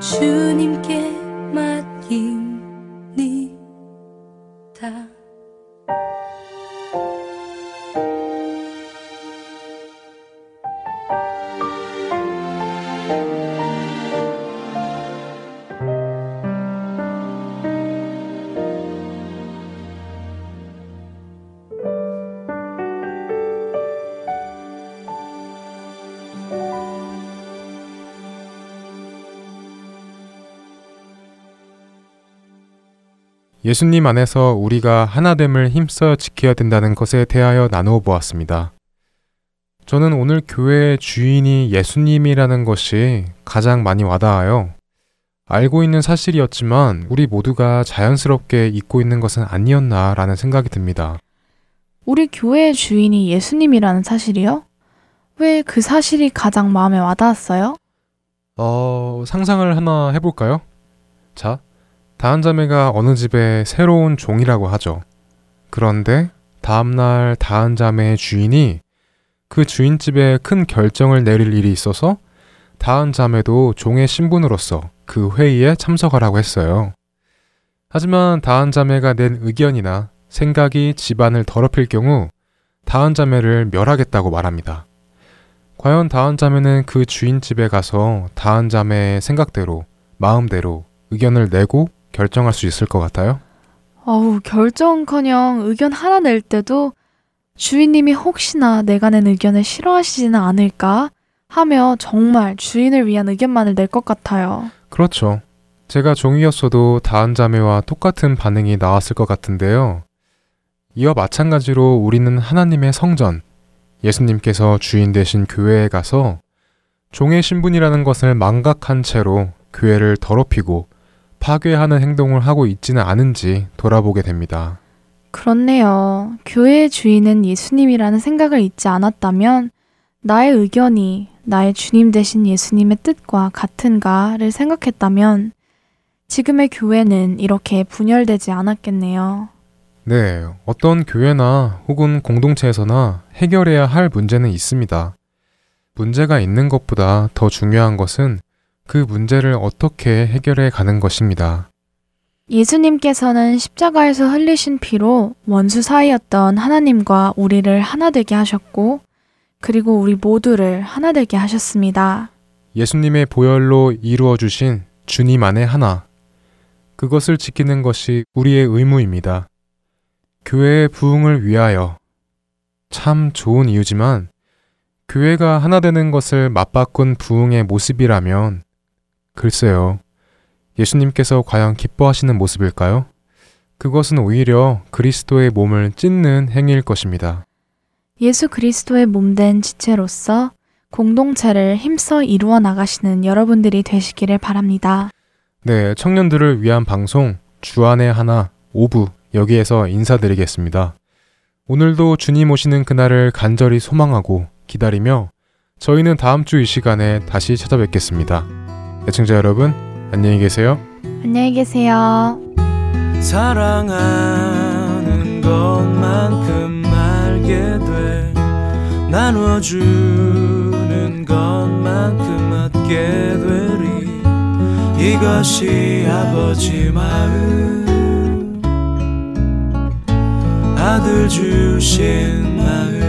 주님께 맡깁니다. 예수님 안에서 우리가 하나됨을 힘써 지켜야 된다는 것에 대하여 나누어 보았습니다. 저는 오늘 교회의 주인이 예수님이라는 것이 가장 많이 와닿아요. 알고 있는 사실이었지만 우리 모두가 자연스럽게 잊고 있는 것은 아니었나라는 생각이 듭니다. 우리 교회의 주인이 예수님이라는 사실이요? 왜 그 사실이 가장 마음에 와닿았어요? 어, 상상을 하나 해볼까요? 자, 다한 자매가 어느 집의 새로운 종이라고 하죠. 그런데 다음날 다한 자매의 주인이 그 주인집에 큰 결정을 내릴 일이 있어서 다한 자매도 종의 신분으로서 그 회의에 참석하라고 했어요. 하지만 다한 자매가 낸 의견이나 생각이 집안을 더럽힐 경우 다한 자매를 멸하겠다고 말합니다. 과연 다한 자매는 그 주인 집에 가서 다한 자매의 생각대로, 마음대로 의견을 내고 결정할 수 있을 것 같아요? 어우, 결정커녕 의견 하나 낼 때도 주인님이 혹시나 내가 낸 의견을 싫어하시지는 않을까 하며 정말 주인을 위한 의견만을 낼 것 같아요. 그렇죠. 제가 종이었어도 다한 자매와 똑같은 반응이 나왔을 것 같은데요. 이와 마찬가지로 우리는 하나님의 성전, 예수님께서 주인 되신 교회에 가서 종의 신분이라는 것을 망각한 채로 교회를 더럽히고 파괴하는 행동을 하고 있지는 않은지 돌아보게 됩니다. 그렇네요. 교회의 주인은 예수님이라는 생각을 잊지 않았다면 나의 의견이 나의 주님 되신 예수님의 뜻과 같은가를 생각했다면 지금의 교회는 이렇게 분열되지 않았겠네요. 네, 어떤 교회나 혹은 공동체에서나 해결해야 할 문제는 있습니다. 문제가 있는 것보다 더 중요한 것은 그 문제를 어떻게 해결해 가는 것입니다. 예수님께서는 십자가에서 흘리신 피로 원수 사이였던 하나님과 우리를 하나 되게 하셨고, 그리고 우리 모두를 하나 되게 하셨습니다. 예수님의 보혈로 이루어 주신 주님 안의 하나. 그것을 지키는 것이 우리의 의무입니다. 교회의 부흥을 위하여. 참 좋은 이유지만, 교회가 하나 되는 것을 맞바꾼 부흥의 모습이라면, 글쎄요. 예수님께서 과연 기뻐하시는 모습일까요? 그것은 오히려 그리스도의 몸을 찢는 행위일 것입니다. 예수 그리스도의 몸된 지체로서 공동체를 힘써 이루어 나가시는 여러분들이 되시기를 바랍니다. 네, 청년들을 위한 방송 주안의 하나 5부 여기에서 인사드리겠습니다. 오늘도 주님 오시는 그날을 간절히 소망하고 기다리며 저희는 다음 주 이 시간에 다시 찾아뵙겠습니다. 애청자 여러분, 안녕히 계세요. 안녕히 계세요. 사랑하는 것만큼 알게 돼 나눠주는 것만큼 얻게 되리 이것이 아버지 마음 아들 주신 마음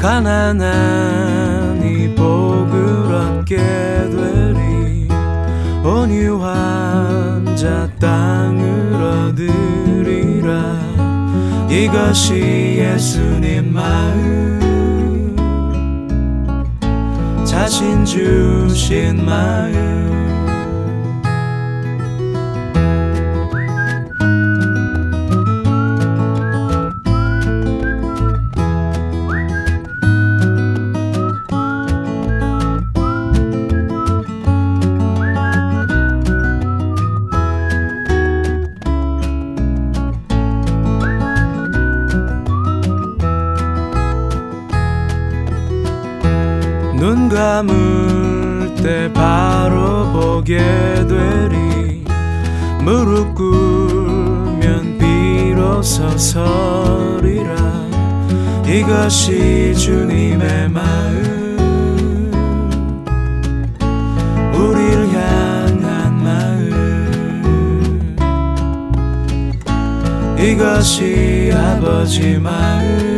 가난한 온유한 자 땅을 얻으리라. 이것이 예수님 마음. 자신 주신 마음 감을 때 바로 보게 되리. 무릎 꿇으면 비로소 서리라. 이것이 주님의 마음. 우릴 향한 마음. 이것이 아버지 마음